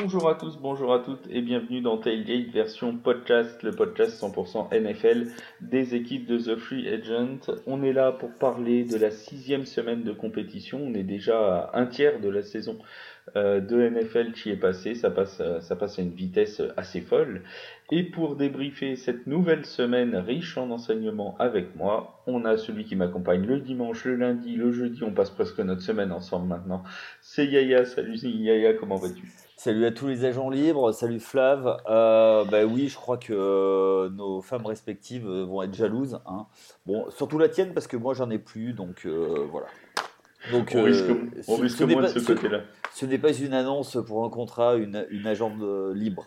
bonjour à tous, bonjour à toutes et bienvenue dans Tailgate version podcast, le podcast 100% NFL des équipes de The Free Agent. On est là pour parler de la sixième semaine de compétition. On est déjà à un tiers de la saison euh, de NFL qui est passé. Ça passe, euh, ça passe à une vitesse assez folle. Et pour débriefer cette nouvelle semaine riche en enseignements avec moi, on a celui qui m'accompagne le dimanche, le lundi, le jeudi. On passe presque notre semaine ensemble maintenant. C'est Yaya. Salut Yaya, comment vas-tu? Salut à tous les agents libres, salut Flav. Euh, bah oui, je crois que euh, nos femmes respectives vont être jalouses. Hein. Bon, surtout la tienne parce que moi j'en ai plus, donc voilà. Donc, on risque, ce, moins de ce côté-là. Ce, n'est pas une annonce pour un contrat, une, une agente libre.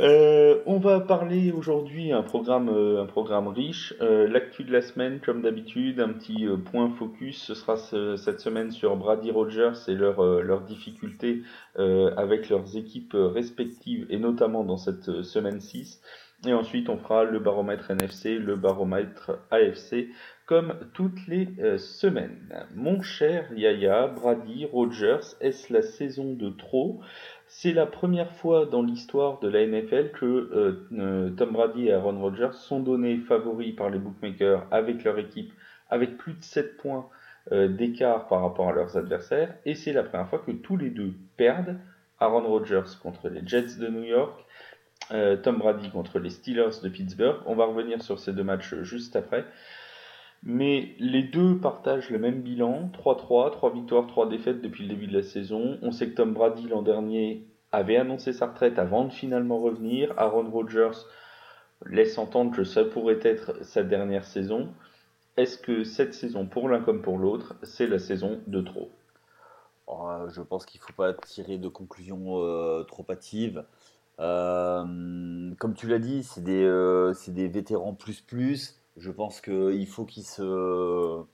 Euh, on va parler aujourd'hui un programme, euh, un programme riche. Euh, l'actu de la semaine, comme d'habitude, un petit point focus. Ce sera cette semaine sur Brady Rogers et leurs difficultés avec leurs équipes respectives et notamment dans cette semaine 6. Et ensuite, on fera le baromètre NFC, le baromètre AFC, comme toutes les semaines. Mon cher Yaya, Brady, Rogers, est-ce la saison de trop? C'est la première fois dans l'histoire de la NFL que euh, euh, Tom Brady et Aaron Rodgers sont donnés favoris par les bookmakers avec leur équipe, avec plus de 7 points euh, d'écart par rapport à leurs adversaires. Et c'est la première fois que tous les deux perdent. Aaron Rodgers contre les Jets de New York, Tom Brady contre les Steelers de Pittsburgh. On va revenir sur ces deux matchs juste après. Mais les deux partagent le même bilan, 3-3, 3 victoires, 3 défaites depuis le début de la saison. On sait que Tom Brady l'an dernier avait annoncé sa retraite avant de finalement revenir. Aaron Rodgers laisse entendre que ça pourrait être sa dernière saison. Est-ce que cette saison, pour l'un comme pour l'autre, c'est la saison de trop? Oh, Je pense qu'il ne faut pas tirer de conclusions euh, trop hâtives. Euh, comme tu l'as dit, c'est des, euh, des vétérans plus plus. Je pense qu'il faut qu'ils se,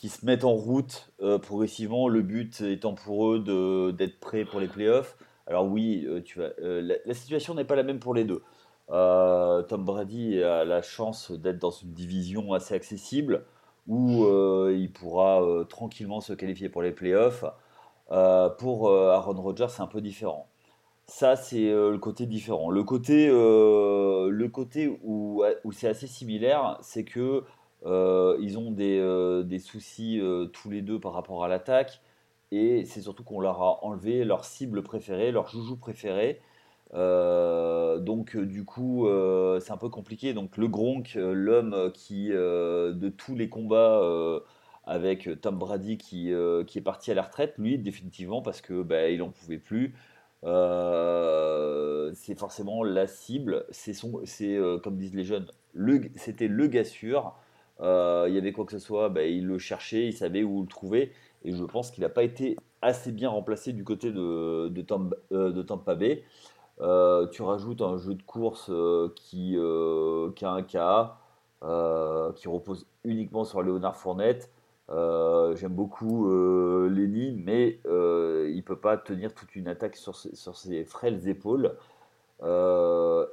se mettent en route euh, progressivement. Le but étant pour eux d'être prêts pour les playoffs. Alors oui, euh, tu euh, la, situation n'est pas la même pour les deux. Tom Brady a la chance d'être dans une division assez accessible où il pourra tranquillement se qualifier pour les playoffs. pour Aaron Rodgers, c'est un peu différent. Ça, c'est euh, le côté différent. Le côté, euh, le côté où, où c'est assez similaire, c'est que euh, ils ont des, des soucis tous les deux par rapport à l'attaque. Et c'est surtout qu'on leur a enlevé leur cible préférée, leur joujou préféré. donc du coup, c'est un peu compliqué. Donc le Gronk, l'homme qui de tous les combats avec Tom Brady qui, qui est parti à la retraite, lui définitivement parce que bah, il en pouvait plus. Euh, c'est forcément la cible. C'est euh, comme disent les jeunes, c'était le gars sûr. Euh, il y avait quoi que ce soit, bah, il le cherchait, il savait où le trouver. Et je pense qu'il n'a pas été assez bien remplacé du côté de, de Tampa Bay. tu rajoutes un jeu de course qui, qui, a un cas, qui repose uniquement sur Léonard Fournette. Euh, j'aime beaucoup euh, Lenny, mais euh, il ne peut pas tenir toute une attaque sur, ses frêles épaules.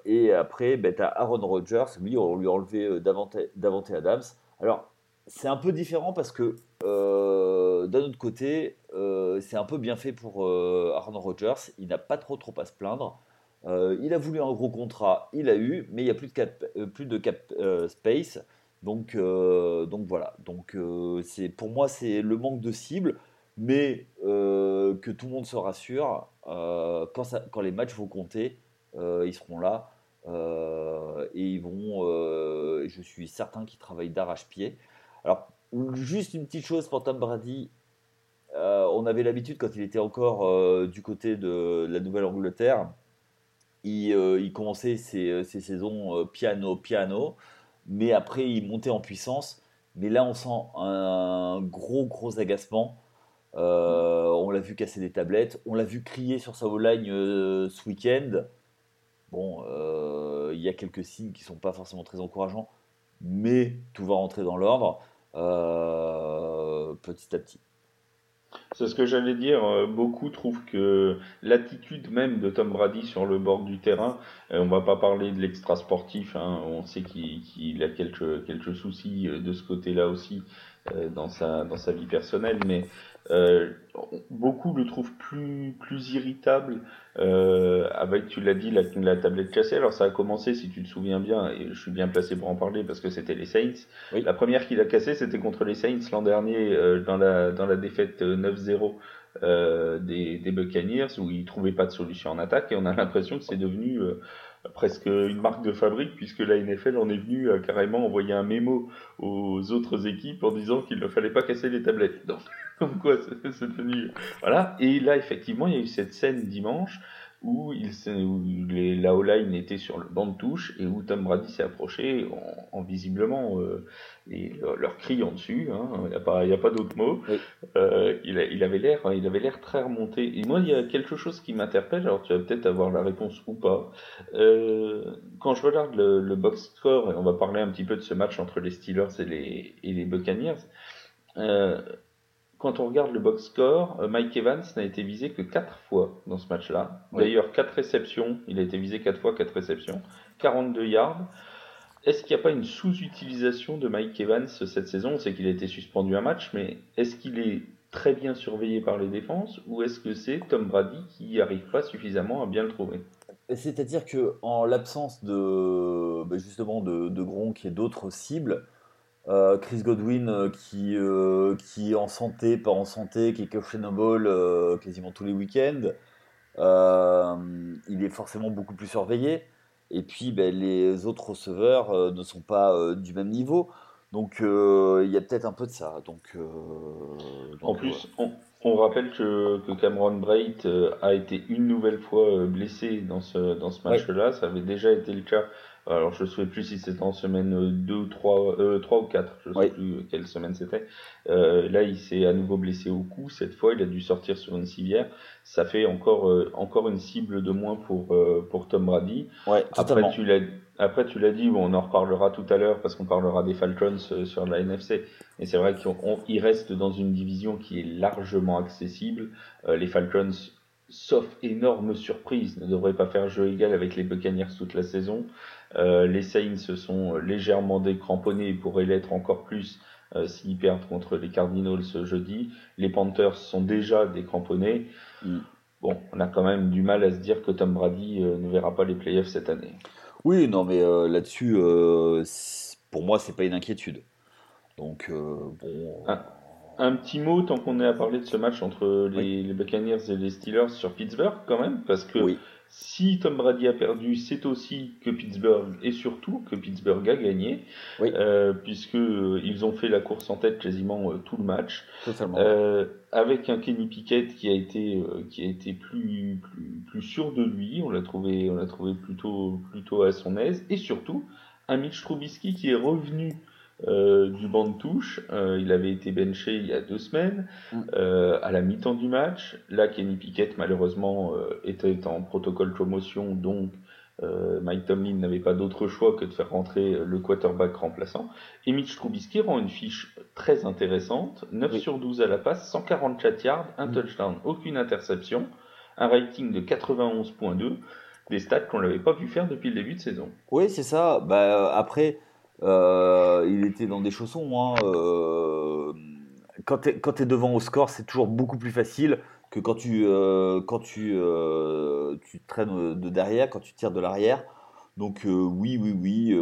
et après, ben, tu as Aaron Rodgers, lui, on lui a enlevé Davante, Adams. Alors, c'est un peu différent parce que d'un autre côté, c'est un peu bien fait pour Aaron Rodgers. Il n'a pas trop trop à se plaindre. il a voulu un gros contrat, il a eu, mais il n'y a plus de plus de cap space. Donc, euh, donc voilà. Donc euh, c'est pour moi c'est le manque de cible, mais euh, que tout le monde se rassure quand, les matchs vont compter, ils seront là et ils vont. je suis certain qu'ils travaillent d'arrache-pied. Alors juste une petite chose pour Tom Brady. on avait l'habitude quand il était encore du côté de la Nouvelle-Angleterre, il, commençait ses, ses saisons piano piano mais après il montait en puissance. Mais là, on sent un gros, gros agacement. Euh, on l'a vu casser des tablettes, on l'a vu crier sur sa O-line euh, ce week-end. Bon, euh, il y a quelques signes qui ne sont pas forcément très encourageants, mais tout va rentrer dans l'ordre petit à petit. C'est ce que j'allais dire. Euh, beaucoup trouvent que l'attitude même de Tom Brady sur le bord du terrain, euh, on va pas parler de l'extra sportif, hein, on sait qu'il a quelques, quelques soucis euh, de ce côté-là aussi, dans, sa, dans sa vie personnelle, mais euh, beaucoup le trouvent plus, plus irritable euh, avec, tu l'as dit, la, la, tablette cassée. Alors ça a commencé, si tu te souviens bien, et je suis bien placé pour en parler parce que c'était les Saints. La première qu'il a cassée, c'était contre les Saints l'an dernier euh, dans, la, dans la défaite 9-0 euh, des, des Buccaneers où ils trouvaient pas de solution en attaque et on a l'impression que c'est devenu euh, presque une marque de fabrique puisque la NFL en est venue carrément envoyer un mémo aux autres équipes en disant qu'il ne fallait pas casser les tablettes. Donc, comme quoi, c'est devenu... Voilà. Et là, effectivement, il y a eu cette scène dimanche où, il, où les, la O-line était sur le banc de touche et où Tom Brady s'est approché en, visiblement euh, leur, criant dessus. Hein, il n'y a pas, pas d'autre mot. Euh, il, il, avait l'air, il avait l'air très remonté. Et moi, il y a quelque chose qui m'interpelle. Alors, tu vas peut-être avoir la réponse ou pas. Euh, quand je regarde le, le, box score, et on va parler un petit peu de ce match entre les Steelers et les, et les Buccaneers. Quand on regarde le box score, euh, Mike Evans n'a été visé que 4 fois dans ce match-là. D'ailleurs, 4 réceptions, il a été visé 4 fois, 4 réceptions, 42 yards. Est-ce qu'il n'y a pas une sous-utilisation de Mike Evans cette saison? On sait qu'il a été suspendu un match, mais est-ce qu'il est très bien surveillé par les défenses ou est-ce que c'est Tom Brady qui n'arrive pas suffisamment à bien le trouver? C'est-à-dire que en l'absence de bah, justement de, de Gronk et d'autres cibles, euh, Chris Godwin euh, qui, euh, qui est en santé, pas en santé, qui est questionable quasiment tous les week-ends. il est forcément beaucoup plus surveillé. Et puis ben, les autres receveurs ne sont pas du même niveau. Donc il y a peut-être un peu de ça. Donc, en plus, on, rappelle que, que Cameron Braid a été une nouvelle fois blessé dans ce, dans ce match-là. Ça avait déjà été le cas alors je ne sais plus si c'était en semaine 2 ou 3, euh, 3 ou 4, je ne sais plus quelle semaine c'était. Euh, là il s'est à nouveau blessé au cou, cette fois il a dû sortir sur une civière. Ça fait encore, euh, encore une cible de moins pour, euh, pour Tom Brady. Ouais, après, tu l'as, après tu l'as dit, bon, on en reparlera tout à l'heure parce qu'on parlera des Falcons euh, sur la NFC. Et c'est vrai qu'il reste dans une division qui est largement accessible. les Falcons sauf énorme surprise, ne devraient pas faire jeu égal avec les Buccaneers toute la saison. Euh, les Saints se sont légèrement décramponnés et pourraient l'être encore plus euh, s'ils perdent contre les Cardinals ce jeudi. Les Panthers sont déjà décramponnés. Mm. Bon, on a quand même du mal à se dire que Tom Brady euh, ne verra pas les playoffs cette année. Oui, non, mais là-dessus, pour moi, c'est pas une inquiétude. Donc, bon. Un petit mot tant qu'on est à parler de ce match entre les, les, Buccaneers et les Steelers sur Pittsburgh quand même, parce que oui. Si Tom Brady a perdu, c'est aussi que Pittsburgh et surtout que Pittsburgh a gagné, oui. euh, puisque euh, ils ont fait la course en tête quasiment euh, tout le match, euh, avec un Kenny Pickett qui a été euh, qui a été plus, plus plus sûr de lui, on l'a trouvé on l'a trouvé plutôt plutôt à son aise, et surtout un Mitch Trubisky qui est revenu euh, du banc de touche. Euh, il avait été benché il y a deux semaines mm. euh, à la mi-temps du match. Là, Kenny Pickett, malheureusement, euh, était en protocole promotion, donc euh, Mike Tomlin n'avait pas d'autre choix que de faire rentrer le quarterback remplaçant. Et Mitch Trubisky rend une fiche très intéressante 9 sur 12 à la passe, 144 yards, un mm. touchdown, aucune interception, un rating de 91.2 des stats qu'on l'avait pas vu faire depuis le début de saison. Oui, c'est ça. Bah, après, euh, il était dans des chaussons. Hein, euh, quand tu es, devant au score, c'est toujours beaucoup plus facile que quand tu, euh, quand tu, tu traînes de derrière, quand tu tires de l'arrière. Donc oui, oui, oui.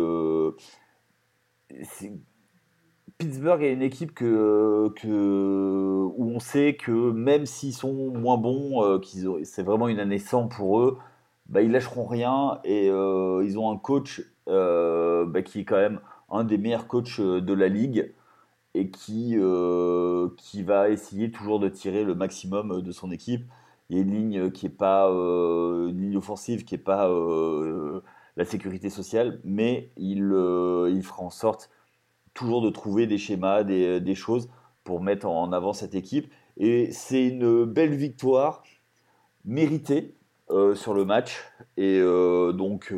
Pittsburgh est une équipe que, que, où on sait que même s'ils sont moins bons, c'est vraiment une année sans pour eux, bah, ils lâcheront rien et ils ont un coach bah, qui est quand même un des meilleurs coachs euh, de la ligue et qui, euh, qui va essayer toujours de tirer le maximum de son équipe. Il y a une ligne qui est pas ligne offensive qui est pas la sécurité sociale, mais il, il fera en sorte toujours de trouver des schémas, des, des choses pour mettre en avant cette équipe. Et c'est une belle victoire méritée sur le match. Et donc,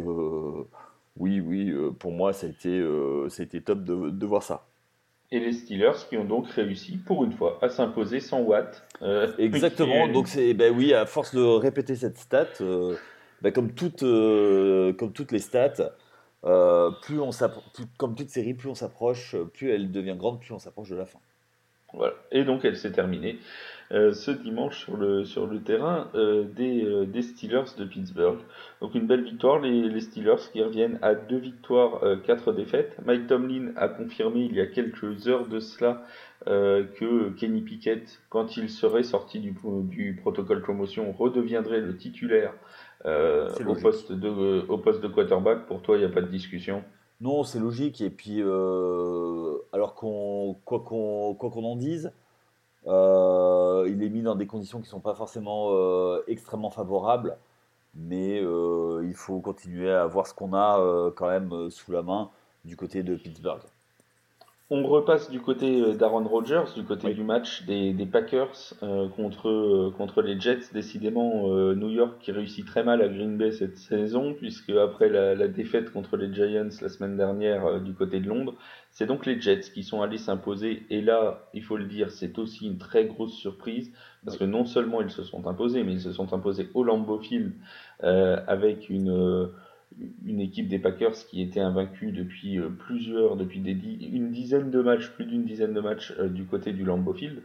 oui, oui, euh, pour moi, ça a été, euh, ça a été top de, de, voir ça. Et les Steelers qui ont donc réussi, pour une fois, à s'imposer sans watts. Euh, Exactement, donc c'est, ben oui, à force de répéter cette stat, ben comme, toutes, comme toutes les stats, plus on plus, comme toute série, plus on s'approche, plus elle devient grande, plus on s'approche de la fin. Voilà. Et donc elle s'est terminée euh, ce dimanche sur le, sur le terrain euh, des, euh, des, Steelers de Pittsburgh. Donc une belle victoire, les, les Steelers qui reviennent à deux victoires, quatre défaites. Mike Tomlin a confirmé il y a quelques heures de cela que Kenny Pickett, quand il serait sorti du, du protocole promotion, redeviendrait le titulaire au, poste de, au poste de quarterback. Pour toi, il n'y a pas de discussion? Non, c'est logique. Et puis, alors qu'on, quoi qu'on, quoi qu'on en dise, euh, il est mis dans des conditions qui ne sont pas forcément euh, extrêmement favorables, mais euh, il faut continuer à voir ce qu'on a quand même sous la main du côté de Pittsburgh. On repasse du côté euh, d'Aaron Rodgers, du côté du match des, Packers euh, contre, euh, contre les Jets. Décidément, New York qui réussit très mal à Green Bay cette saison, puisque après la, défaite contre les Giants la semaine dernière du côté de Londres, c'est donc les Jets qui sont allés s'imposer. Et là, il faut le dire, c'est aussi une très grosse surprise, parce que non seulement ils se sont imposés, mais ils se sont imposés au Lambeau Field avec une une équipe des Packers qui était invaincue depuis euh, plusieurs, depuis des une dizaine de matchs, plus d'une dizaine de matchs euh, du côté du Lambeau Field.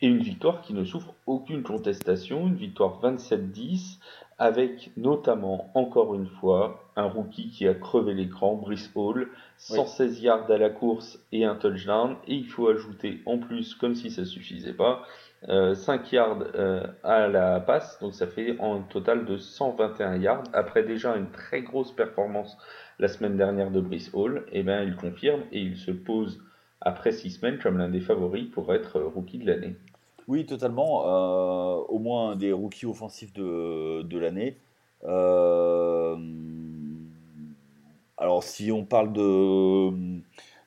Et une victoire qui ne souffre aucune contestation, une victoire 27-10, avec notamment, encore une fois, un rookie qui a crevé l'écran, Brice Hall, 116 yards à la course et un touchdown. Et il faut ajouter en plus, comme si ça suffisait pas, 5 euh, yards euh, à la passe, donc ça fait en total de 121 yards. Après déjà une très grosse performance la semaine dernière de Brice Hall, et eh ben il confirme et il se pose après 6 semaines comme l'un des favoris pour être rookie de l'année. Oui, totalement. Euh, au moins des rookies offensifs de, de l'année. alors si on parle de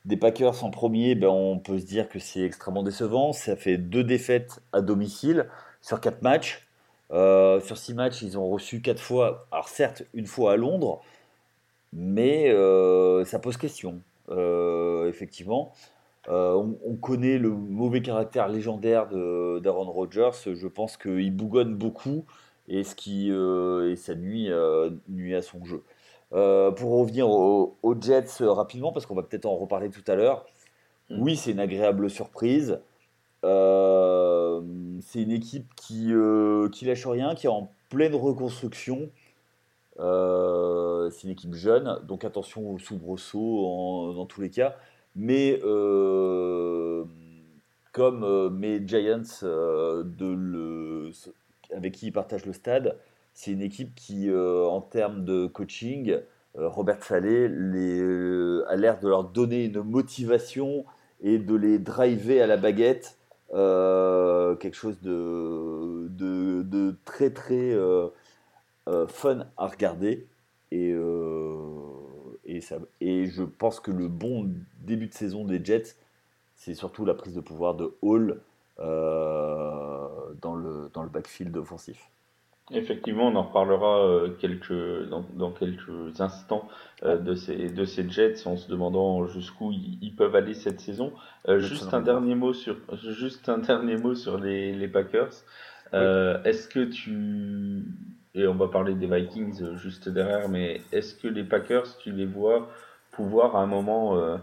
des Packers en premier, ben, on peut se dire que c'est extrêmement décevant. Ça fait deux défaites à domicile sur quatre matchs. Euh, sur six matchs, ils ont reçu quatre fois, alors certes une fois à Londres, mais euh, ça pose question, euh, effectivement. On, connaît le mauvais caractère légendaire d'Aaron Rodgers. Je pense qu'il bougonne beaucoup et, ce qui, et ça nuit, nuit à son jeu. Euh, pour revenir aux, Jets euh, rapidement, parce qu'on va peut-être en reparler tout à l'heure. Mm. Oui, c'est une agréable surprise. Euh, c'est une équipe qui, qui lâche rien, qui est en pleine reconstruction. c'est une équipe jeune, donc attention aux soubresauts dans tous les cas. Mais comme mes Giants de le, avec qui ils partagent le stade, c'est une équipe qui, euh, en termes de coaching, euh, Robert Salé euh, a l'air de leur donner une motivation et de les driver à la baguette. quelque chose de, très très fun à regarder. Et, je pense que le bon début de saison des Jets, c'est surtout la prise de pouvoir de Hall dans le backfield offensif. Effectivement, on en reparlera euh, quelques, dans, quelques instants euh, de, ces, de ces Jets en se demandant jusqu'où ils, peuvent aller cette saison. Euh, juste, un dernier mot sur, juste un dernier mot sur les, les Packers. Est-ce que tu. Et on va parler des Vikings juste derrière, mais est-ce que les Packers, tu les vois pouvoir à un moment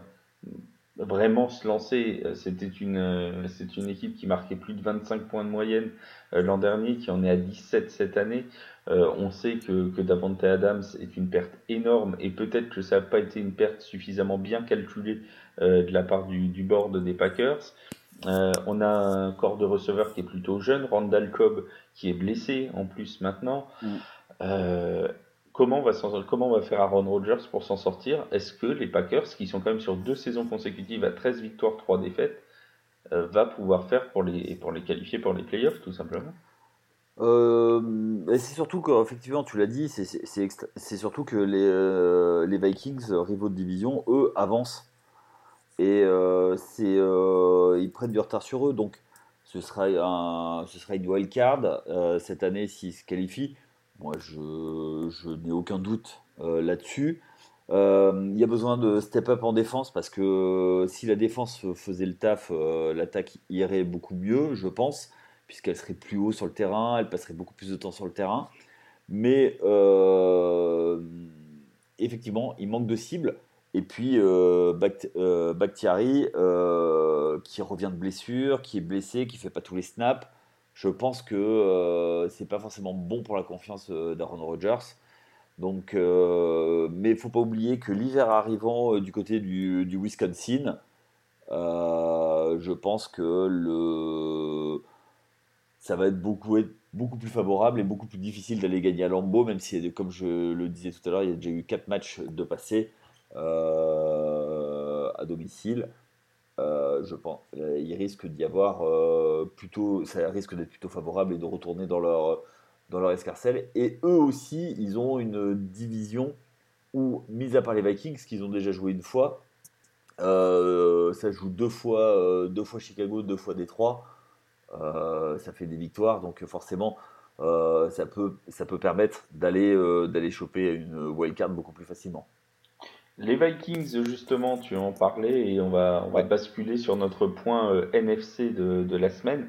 vraiment se lancer? Euh, c'était une, euh, c'est une équipe qui marquait plus de 25 points de moyenne euh, l'an dernier, qui en est à 17 cette année. on sait que, que Davante Adams est une perte énorme et peut-être que ça n'a pas été une perte suffisamment bien calculée de la part du, du board des Packers. on a un corps de receveur qui est plutôt jeune, Randall Cobb qui est blessé en plus maintenant. Mm. Comment va, comment va faire Aaron Rodgers pour s'en sortir? Est-ce que les Packers, qui sont quand même sur deux saisons consécutives à 13 victoires, 3 défaites, euh, va pouvoir faire pour les, pour les qualifier pour les playoffs, tout simplement euh, c'est surtout que, effectivement, tu l'as dit, c'est surtout que les, euh, les, Vikings, rivaux de division, eux, avancent. Et c'est ils prennent du retard sur eux. Donc, ce sera, un, ce sera une wild card cette année s'ils se qualifient. Moi, je, n'ai aucun doute euh, là-dessus. Euh, il y a besoin de step up en défense parce que euh, si la défense faisait le taf, l'attaque irait beaucoup mieux, je pense, puisqu'elle serait plus haut sur le terrain, elle passerait beaucoup plus de temps sur le terrain. Mais effectivement, il manque de cibles. Et puis, Bakhtiari, qui revient de blessure, qui est blessé, qui fait pas tous les snaps. Je pense que c'est pas forcément bon pour la confiance d'Aaron Rodgers. Donc, mais il faut pas oublier que l'hiver arrivant du côté du, Wisconsin, je pense que le ça va être beaucoup, beaucoup plus favorable et beaucoup plus difficile d'aller gagner à Lambeau, même si, comme je le disais tout à l'heure, il y a déjà eu 4 matchs de passé euh, à domicile. Euh, je pense, euh, il risque d'y avoir plutôt, ça risque d'être plutôt favorable et de retourner dans leur, dans leur escarcelle. Et eux aussi, ils ont une division où, mis à part les Vikings, qu'ils ont déjà joué une fois, ça joue deux fois, deux fois Chicago, deux fois Détroit. Euh, ça fait des victoires, donc forcément, euh, ça, peut, permettre d'aller euh, d'aller choper une wildcard beaucoup plus facilement. Les Vikings, justement, tu en parlais et on va, on va basculer sur notre point euh, NFC de, de, la semaine.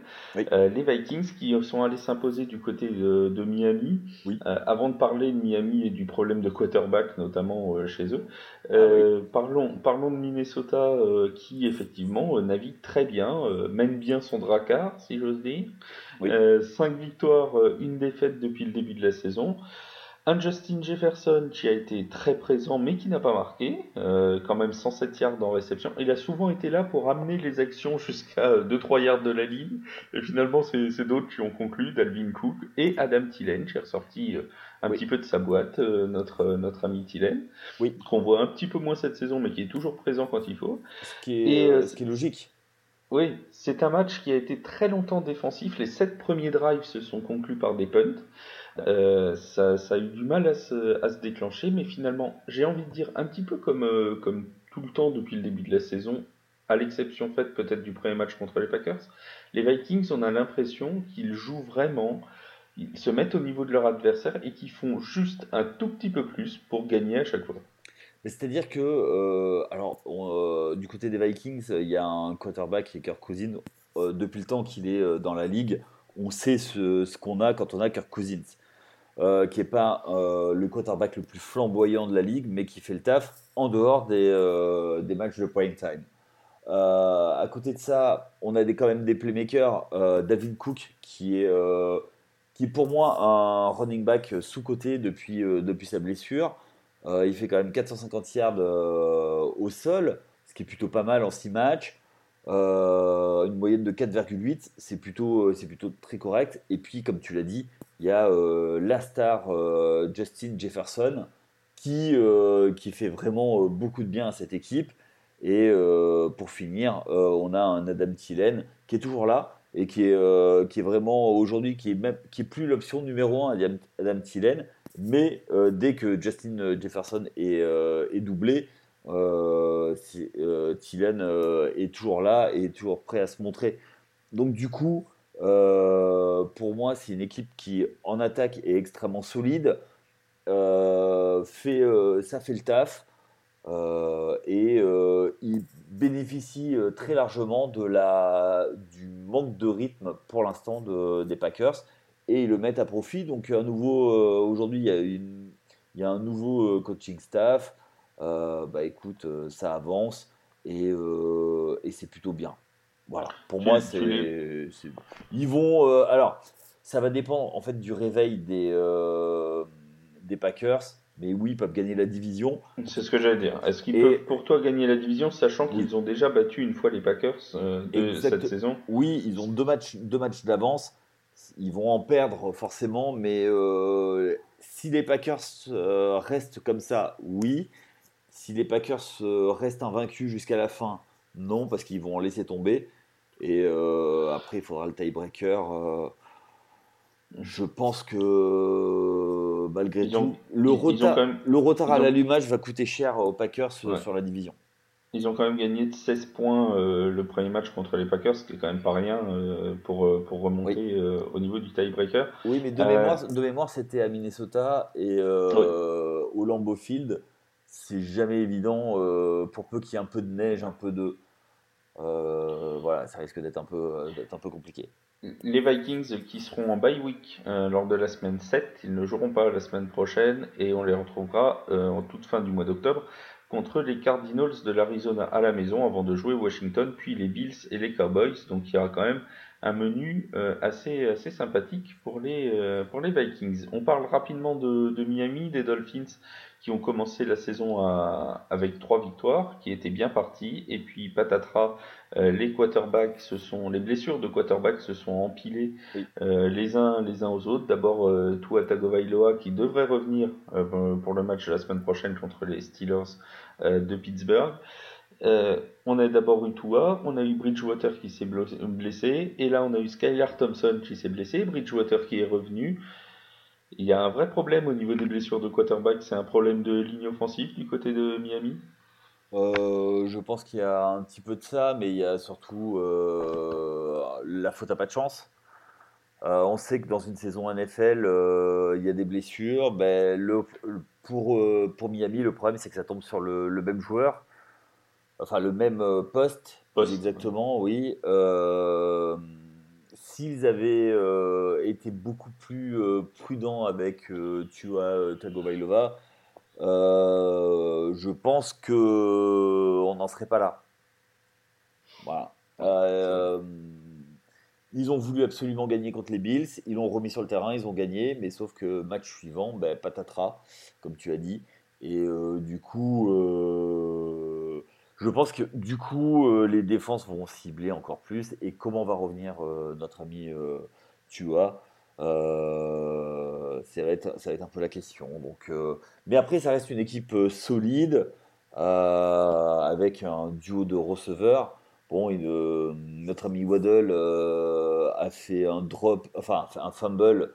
Euh, les Vikings qui sont allés s'imposer du côté de, de Miami. Oui. Euh, avant de parler de Miami et du problème de quarterback, notamment chez eux, ah parlons, parlons de Minnesota qui, effectivement, navigue très bien, mène bien son dracard, si j'ose dire. Oui. cinq victoires, une défaite depuis le début de la saison. Un Justin Jefferson qui a été très présent mais qui n'a pas marqué, euh, quand même 107 yards en réception. Il a souvent été là pour amener les actions jusqu'à 2-3 yards de la ligne. Et finalement, c'est d'autres qui ont conclu, Dalvin Cook et Adam Tillen, qui est ressorti euh, un petit peu de sa boîte, euh, notre, notre ami Tillen, oui. qu'on voit un petit peu moins cette saison mais qui est toujours présent quand il faut. Ce qui est, ce qui est logique. Oui, c'est un match qui a été très longtemps défensif. Les sept premiers drives se sont conclus par des punts. Euh, ça, a eu du mal à se, déclencher, mais finalement, j'ai envie de dire un petit peu comme, euh, comme tout le temps depuis le début de la saison, à l'exception faite peut-être du premier match contre les Packers, les Vikings, on a l'impression qu'ils jouent vraiment, ils se mettent au niveau de leur adversaire et qu'ils font juste un tout petit peu plus pour gagner à chaque fois. C'est-à-dire que, euh, alors, du côté des Vikings, il y a un quarterback qui est Kirk Cousins. depuis le temps qu'il est dans la ligue, on sait ce, ce qu'on a quand on a Kirk Cousins. Euh, qui n'est pas euh, le quarterback le plus flamboyant de la ligue, mais qui fait le taf en dehors des, euh, des matchs de prime time. à côté de ça, on a des, quand même des playmakers. David Cook, qui est, qui pour moi un running back sous-côté depuis, depuis sa blessure. il fait quand même 450 yards au sol, ce qui est plutôt pas mal en 6 matchs. une moyenne de 4,8, c'est plutôt, c'est plutôt très correct. Et puis, comme tu l'as dit, il y a euh, la star euh, Justin Jefferson qui, euh, qui fait vraiment beaucoup de bien à cette équipe. Et pour finir, on a un Adam Thielen qui est toujours là et qui est, qui est vraiment aujourd'hui, qui est, qui est plus l'option numéro 1 Adam Thielen. Mais dès que Justin Jefferson est, est doublé, euh, Thielen est toujours là et est toujours prêt à se montrer. Donc du coup, euh, pour moi, c'est une équipe qui, en attaque, est extrêmement solide. Euh, euh, ça fait le taf. et il bénéficie très largement de la, du manque de rythme pour l'instant de, des Packers. Et ils le mettent à profit. Donc, à nouveau, aujourd'hui, il y, a un nouveau coaching staff. bah écoute, ça avance et c'est plutôt bien. Voilà, pour moi, c'est. Ils vont. Euh, alors, ça va dépendre en fait du réveil des, euh, des Packers. Mais oui, ils peuvent gagner la division. C'est ce que j'allais dire. Est-ce qu'ils peuvent pour toi gagner la division, sachant qu'ils ont déjà battu une fois les Packers euh, de cette saison? Oui, ils ont deux matchs, deux matchs d'avance. Ils vont en perdre forcément, mais si les Packers restent comme ça, oui. Si les Packers restent invaincus jusqu'à la fin, non, parce qu'ils vont en laisser tomber. Et euh, après, il faudra le tiebreaker. Euh, je pense que malgré tout, le, retard, le retard à l'allumage va coûter cher aux Packers sur la division. Ils ont quand même gagné de 16 points euh, le premier match contre les Packers, ce qui est quand même pas rien pour, pour remonter au niveau du tiebreaker. Oui, mais de mémoire, de mémoire c'était à Minnesota et au Lambeau Field. C'est jamais évident, pour peu qu'il y ait un peu de neige, un peu de, euh, voilà, ça risque d'être un, peu, euh, un peu compliqué. Les Vikings qui seront en bye week euh, lors de la semaine 7, ils ne joueront pas la semaine prochaine et on les retrouvera en toute fin du mois d'octobre contre les Cardinals de l'Arizona à la maison avant de jouer Washington, puis les Bills et les Cowboys. Donc il y aura quand même un menu euh, assez, assez sympathique pour les, euh, pour les Vikings. On parle rapidement de, de, Miami, des Dolphins qui ont commencé la saison à, avec trois victoires, qui étaient bien partis, et puis patatras, euh, les quarterbacks se sont, les blessures de quarterbacks se sont empilées les uns les uns aux autres. D'abord Tua Tagovailoa qui devrait revenir pour le match de la semaine prochaine contre les Steelers de Pittsburgh. Euh, on a d'abord eu Tua, on a eu Bridgewater qui s'est blessé, et là on a eu Skylar Thompson qui s'est blessé, Bridgewater qui est revenu. Il y a un vrai problème au niveau des blessures de quarterback, c'est un problème de ligne offensive du côté de Miami? Euh, Je pense qu'il y a un petit peu de ça, mais il y a surtout euh, la faute à pas de chance. on sait que dans une saison NFL, il y a des blessures. Ben, le, pour, pour Miami, le problème c'est que ça tombe sur le même joueur enfin le même euh, poste, exactement, oui. Euh, s'ils avaient euh, été beaucoup plus prudents avec Tua Tagovailoa, je pense que on n'en serait pas là. Voilà. ils ont voulu absolument gagner contre les Bills, ils l'ont remis sur le terrain, ils ont gagné, mais sauf que match suivant, ben, patatras, comme tu as dit. Et du coup, je pense que du coup, euh, les défenses vont cibler encore plus. Et comment va revenir euh, notre ami euh, Tua? Ça va, être, un peu la question. Donc, mais après, ça reste une équipe solide avec un duo de receveurs. Bon, notre ami Waddle a fait un drop, enfin un fumble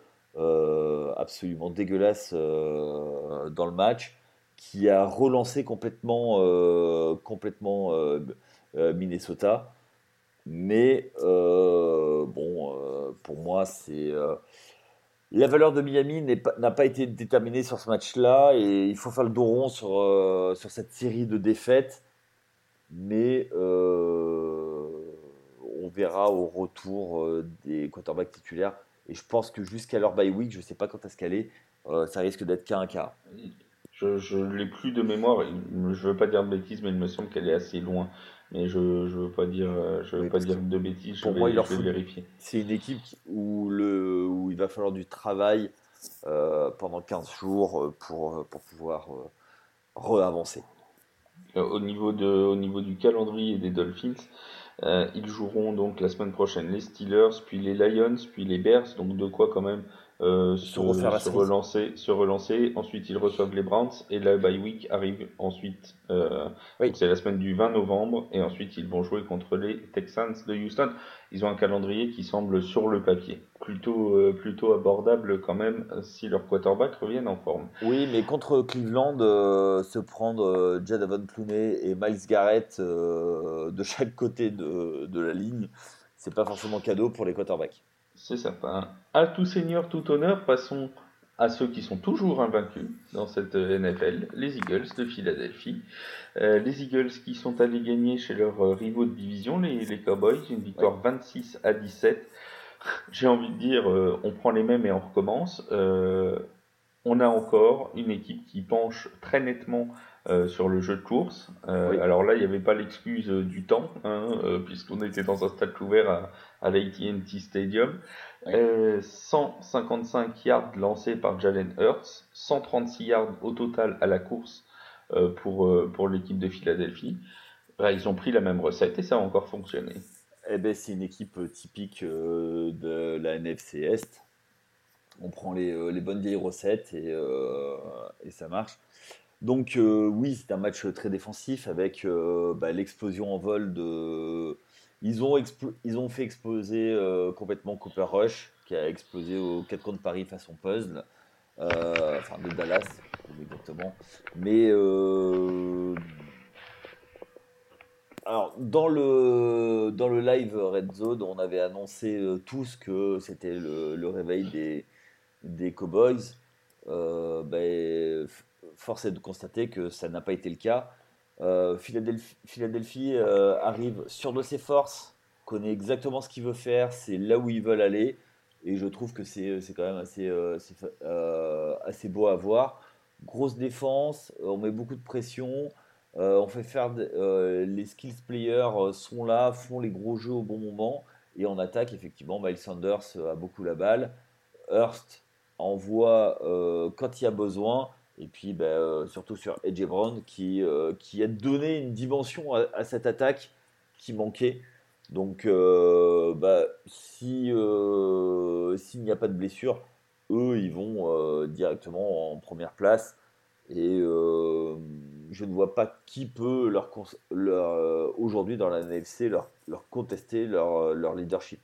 absolument dégueulasse dans le match qui a relancé complètement, euh, complètement euh, euh, Minnesota. Mais bon, pour moi, c'est la valeur de Miami n'a pas, été déterminée sur ce match-là et il faut faire le dos rond sur, cette série de défaites. Mais on verra au retour des quarterbacks titulaires. Et je pense que jusqu'à leur bye week, je ne sais pas quand est-ce qu'elle est, ça risque d'être qu'un cas. Je ne l'ai plus de mémoire. Je veux pas dire de bêtises, mais il me semble qu'elle est assez loin. Mais je ne veux pas dire, je veux pas dire de bêtises. Pour je moi, vais, il leur vérifier. C'est une équipe où, le, où il va falloir du travail euh, pendant 15 jours euh, pour, euh, pour pouvoir re-avancer. Au niveau, de, au niveau du calendrier des Dolphins, ils joueront donc la semaine prochaine les Steelers, puis les Lions, puis les Bears. Donc de quoi quand même euh, se, relancer, se relancer. Ensuite, ils reçoivent les Browns et la bye week arrive ensuite. Euh, c'est la semaine du 20 novembre et ensuite ils vont jouer contre les Texans de Houston. Ils ont un calendrier qui semble sur le papier plutôt euh, plutôt abordable quand même si leurs quarterbacks reviennent en forme. Oui, mais contre Cleveland, se prendre Jadavon Clooney et Miles Garrett de chaque côté de, de la ligne, c'est pas forcément cadeau pour les quarterbacks. C'est sympa. À tout seigneur, tout honneur, passons à ceux qui sont toujours invaincus dans cette euh, NFL, les Eagles de Philadelphie. Euh, les Eagles qui sont allés gagner chez leurs euh, rivaux de division, les, les Cowboys, une victoire 26 à 17. J'ai envie de dire, on prend les mêmes et on recommence. On a encore une équipe qui penche très nettement sur le jeu de course. Alors là, il n'y avait pas l'excuse du temps, hein, puisqu'on était dans un stade ouvert à, à l'AT&T Stadium. 155 euh, yards lancés par Jalen Hurts, 136 yards au total à la course euh, pour, euh, pour l'équipe de Philadelphie. ils ont pris la même recette et ça a encore fonctionné. Eh ben, c'est une équipe typique de la NFC Est. On prend les, les bonnes vieilles recettes et, et ça marche. Donc oui, c'est un match très défensif avec bah, l'explosion en vol de, ils ont, ils ont fait exploser euh, complètement Cooper Rush, qui a explosé au 4 contre Paris façon puzzle, euh, enfin de Dallas, exactement. Mais euh, alors dans le dans le live Red Zone, on avait annoncé tous que c'était le, réveil des des Cowboys. Ben, force est de constater que ça n'a pas été le cas. Euh, Philadelphie, euh, arrive sur de ses forces, connaît exactement ce qu'il veut faire, c'est là où ils veulent aller. Et je trouve que c'est quand même assez, euh, assez beau à voir. Grosse défense, on met beaucoup de pression. on fait faire les skills players sont là, font les gros jeux au bon moment. Et en attaque, effectivement, Miles Sanders a beaucoup la balle. Hurst envoie quand il y a besoin. Et puis, ben, surtout sur Edge Brown, qui, qui a donné une dimension à cette attaque qui manquait. Donc, euh, bah, si euh, s'il n'y a pas de blessure, eux, ils vont euh, directement en première place. Et je ne vois pas qui peut aujourd'hui dans la NFC leur, contester leur, leadership.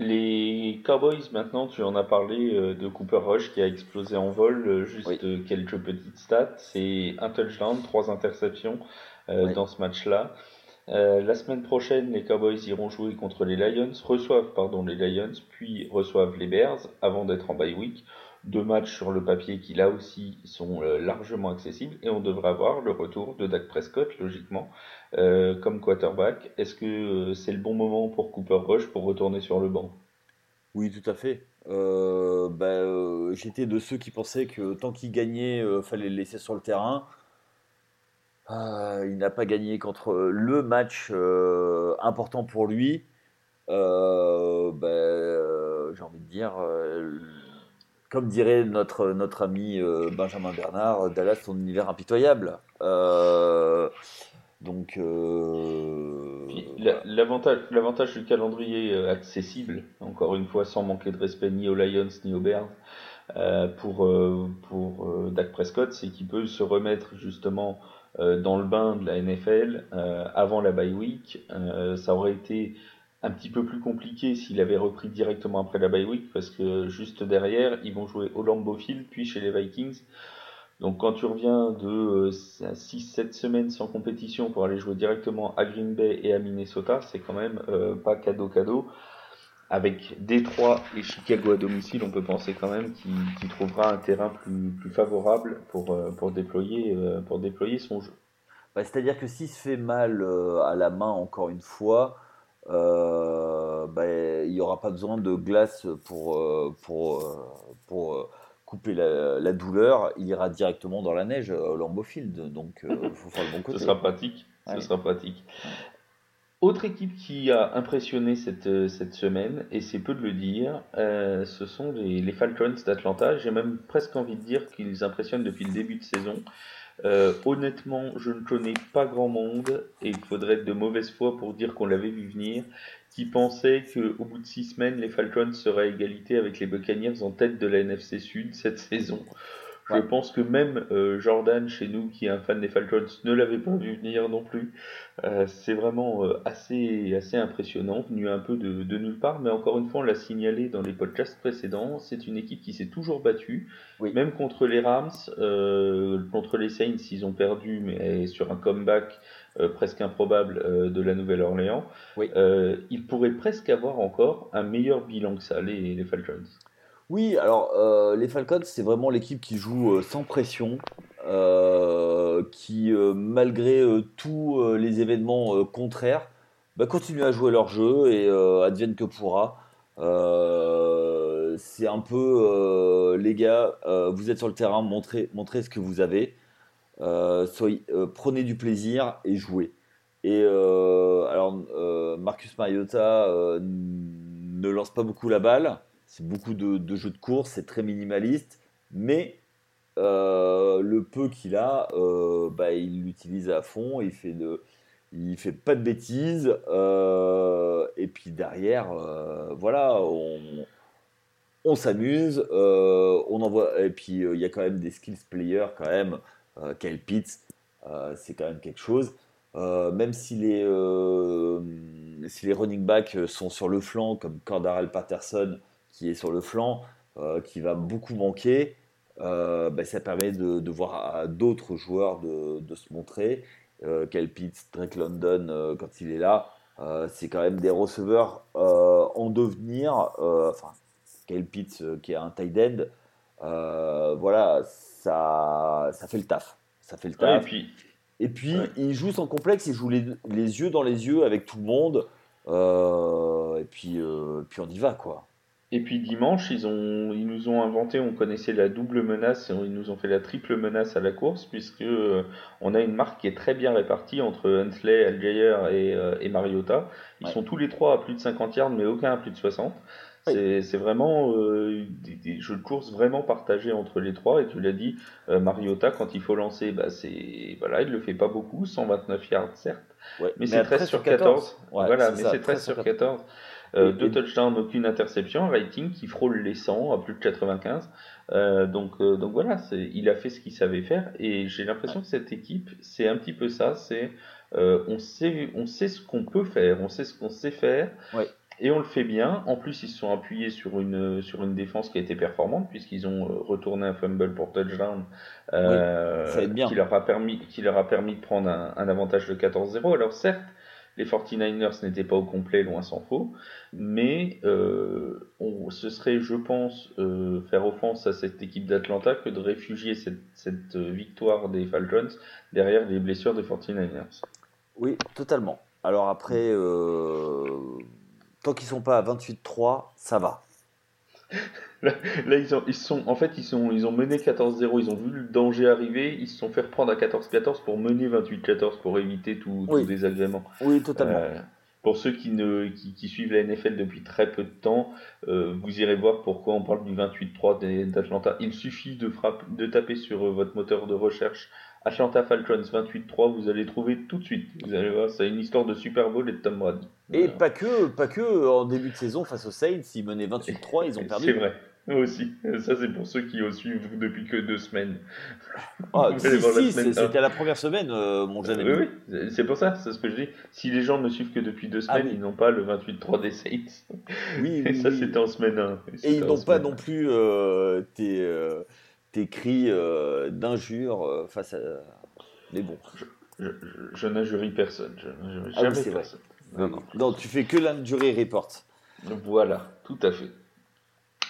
Les Cowboys, maintenant, tu en as parlé de Cooper Rush qui a explosé en vol. Juste quelques petites stats. C'est un touchdown, trois interceptions dans ce match-là. Euh, la semaine prochaine, les Cowboys iront jouer contre les Lions, reçoivent pardon les Lions, puis reçoivent les Bears avant d'être en bye week. Deux matchs sur le papier qui là aussi sont euh, largement accessibles et on devrait avoir le retour de Dak Prescott logiquement euh, comme quarterback. Est-ce que c'est le bon moment pour Cooper Rush pour retourner sur le banc? Oui, tout à fait. Bah, j'étais de ceux qui pensaient que tant qu'il gagnait, fallait le laisser sur le terrain. Euh, il n'a pas gagné contre le match euh, important pour lui. Euh, ben, j'ai envie de dire, comme dirait notre, notre ami Benjamin Bernard, Dallas, son univers impitoyable. donc. L'avantage, l'avantage du calendrier accessible, encore une fois, sans manquer de respect ni aux Lions ni aux Bears, pour, pour Dak Prescott, c'est qu'il peut se remettre justement euh, dans le bain de la NFL euh, avant la bye week. Euh, ça aurait été un petit peu plus compliqué s'il avait repris directement après la bye week parce que juste derrière, ils vont jouer au Lambeau Field puis chez les Vikings. Donc quand tu reviens de 6-7 semaines sans compétition pour aller jouer directement à Green Bay et à Minnesota, c'est quand même pas cadeau cadeau avec Détroit et Chicago à domicile, on peut penser quand même qu'il trouvera un terrain plus, favorable pour, euh, pour, déployer, euh, pour déployer son jeu. Bah, c'est-à-dire que s'il se fait mal euh, à la main encore une fois, bah, il n'y aura pas besoin de glace pour, pour, pour couper la, douleur. Il ira directement dans la neige au. Donc il faut faire le bon côté. Ce sera pratique. Ce sera pratique. Autre équipe qui a impressionné cette, euh, cette semaine, et c'est peu de le dire, euh, ce sont les, les Falcons d'Atlanta. J'ai même presque envie de dire qu'ils impressionnent depuis le début de saison. Euh, honnêtement, je ne connais pas grand monde, et il faudrait être de mauvaise foi pour dire qu'on l'avait vu venir, qui pensait qu'au bout de six semaines, les Falcons seraient à égalité avec les Buccaneers en tête de la NFC Sud cette saison. Je pense que même euh, Jordan, chez nous, qui est un fan des Falcons, ne l'avait pas vu venir non plus. Euh, c'est vraiment euh, assez, assez impressionnant, venu un peu de, de, nulle part, mais encore une fois, on l'a signalé dans les podcasts précédents, c'est une équipe qui s'est toujours battue, même contre les Rams, contre les Saints, ils ont perdu, mais sur un comeback presque improbable de la Nouvelle-Orléans. ils pourraient presque avoir encore un meilleur bilan que ça, les, les Falcons. Oui, alors euh, les Falcons, c'est vraiment l'équipe qui joue euh, sans pression, euh, qui, malgré tous les événements contraires, bah, continue à jouer leur jeu et advienne que pourra. c'est un peu, les gars, vous êtes sur le terrain, montrez, ce que vous avez. Soyez, prenez du plaisir et jouez. Et alors, Marcus Mariota ne lance pas beaucoup la balle. C'est beaucoup de, jeux de course, c'est très minimaliste, mais euh, le peu qu'il a, euh, bah, il l'utilise à fond, il fait de, il fait pas de bêtises, euh, et puis derrière, voilà, on, on s'amuse, on envoie, et puis il y a quand même des skills players quand même, Kyle Pitts, c'est quand même quelque chose. même si les, si les running backs sont sur le flanc, comme Cordarel Patterson, qui est sur le flanc, euh, qui va beaucoup manquer, ben, ça permet de, voir d'autres joueurs de, se montrer. Euh, Kyle Pitts, Drake London, quand il est là, c'est quand même des receveurs en devenir. enfin, Kyle Pitts qui est un tight end, voilà, ça, ça fait le taf. Ça fait le taf. et puis, et puis il joue sans complexe, il joue les, yeux dans les yeux avec tout le monde. et puis, puis on y va, quoi. Et puis dimanche, ils, ont, ils nous ont inventé, on connaissait la double menace, et ils nous ont fait la triple menace à la course, puisque euh, on a une marque qui est très bien répartie entre Huntley, Algeyer et, euh, et Mariota. Ils sont tous les trois à plus de 50 yards, mais aucun à plus de 60. C'est vraiment euh, des, jeux de course vraiment partagés entre les trois. Et tu l'as dit, Mariota, quand il faut lancer, bah, c'est voilà, il le fait pas beaucoup, 129 yards certes, mais, c'est 13 sur 14. voilà, mais c'est 13 sur 14. Euh, deux touchdowns, aucune interception, rating qui frôle les 100 à plus de 95. Euh, donc, euh, donc voilà, il a fait ce qu'il savait faire et j'ai l'impression que cette équipe, c'est un petit peu ça, c'est on, sait, on sait ce qu'on peut faire, on sait ce qu'on sait faire. Et on le fait bien. En plus, ils se sont appuyés sur une, sur une défense qui a été performante, puisqu'ils ont retourné un fumble pour touchdown qui, leur a permis, qui leur a permis de prendre un, un avantage de 14-0. Alors certes, les 49ers n'étaient pas au complet, loin s'en faut. Mais euh, on, ce serait, je pense, euh, faire offense à cette équipe d'Atlanta que de réfugier cette, cette, victoire des Falcons derrière les blessures des 49ers. Oui, totalement. Alors après, euh, tant qu'ils sont pas à 28-3, ça va. Là, ils, ont, ils, sont, en fait, ils, sont, ils ont mené 14-0, ils ont vu le danger arriver, ils se sont fait reprendre à 14-14 pour mener 28-14 pour éviter tout, désagrément. Oui, totalement. Euh, pour ceux qui, ne, qui, suivent la NFL depuis très peu de temps, euh, vous irez voir pourquoi on parle du 28-3 d'Atlanta. Il suffit de, de taper sur euh, votre moteur de recherche Atlanta Falcons 28-3, vous allez trouver tout de suite. Vous allez voir, c'est une histoire de Super Bowl et de Tom Brady. Et pas que, pas que en début de saison face aux Saints, ils menaient 28-3, ils ont perdu. C'est vrai. Aussi. Ça, c'est pour ceux qui suivent depuis que deux semaines. Ah, si, si c'était la première semaine, euh, mon jeune ami. Oui, c'est pour ça, c'est ce que je dis. Si les gens ne suivent que depuis deux ah semaines, ils n'ont pas le 28-3 des Saints. Oui, oui ça, c'était en semaine 1. Et ils n'ont pas non plus euh, tes, euh, tes, cris d'injure face à. Mais bon. Je, je, n'injurie personne. Je, ah jamais personne. Non, non. non, tu fais que l'injury report. Voilà, tout à fait.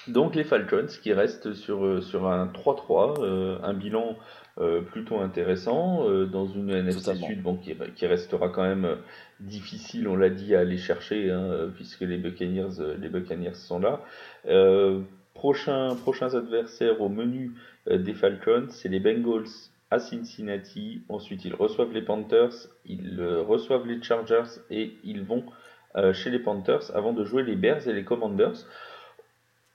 Donc les Falcons qui restent sur, euh, sur un 3-3, euh, un bilan euh, plutôt intéressant dans une NFC Sud bon, qui, qui, restera quand même difficile, on l'a dit, à aller chercher hein, puisque les Buccaneers, les Buccaneers sont là. prochains, prochains adversaires au menu des Falcons, c'est les Bengals à Cincinnati. Ensuite, ils reçoivent les Panthers, ils reçoivent les Chargers et ils vont chez les Panthers avant de jouer les Bears et les Commanders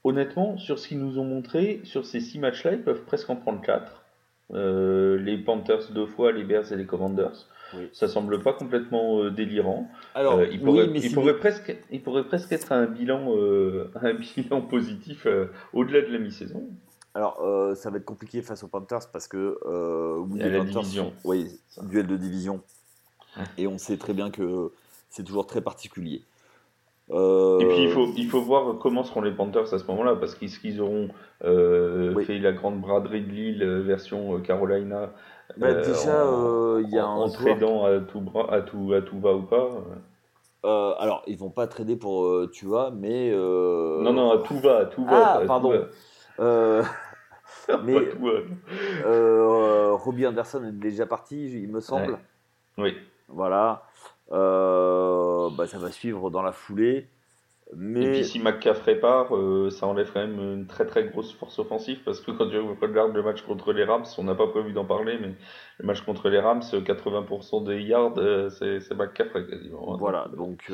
honnêtement, sur ce qu'ils nous ont montré, sur ces six matchs-là, ils peuvent presque en prendre quatre. Euh, les Panthers deux fois, les Bears et les Commanders. Ça semble pas complètement euh, délirant. Alors, euh, il, pourrait, il, pourrait presque, il pourrait presque être un bilan, un bilan positif au-delà de la mi-saison. Alors, ça va être compliqué face aux Panthers parce que oui, la division. Oui, duel de division. Et on sait très bien que c'est toujours très particulier. Et puis il faut, il faut voir comment seront les Panthers à ce moment-là, parce qu'ils auront euh, fait la grande braderie de Lille euh, version euh, Carolina. Bah, déjà, il y a en, un tradant à tout, à, tout, à tout va ou pas. alors, ils vont pas trader pour tu vois, mais. Non, non, à tout va, à tout va. Ah, pardon. mais Robbie Anderson est déjà parti, il me semble. Oui. Voilà. Euh, bah, ça va suivre dans la foulée. Mais... Et puis si McCaffrey part, euh, ça enlève quand même une très très grosse force offensive parce que quand tu regardes le match contre les Rams, on n'a pas prévu d'en parler, mais le match contre les Rams, 80% des yards, euh, c'est McCaffrey quasiment. Hein. Voilà, donc.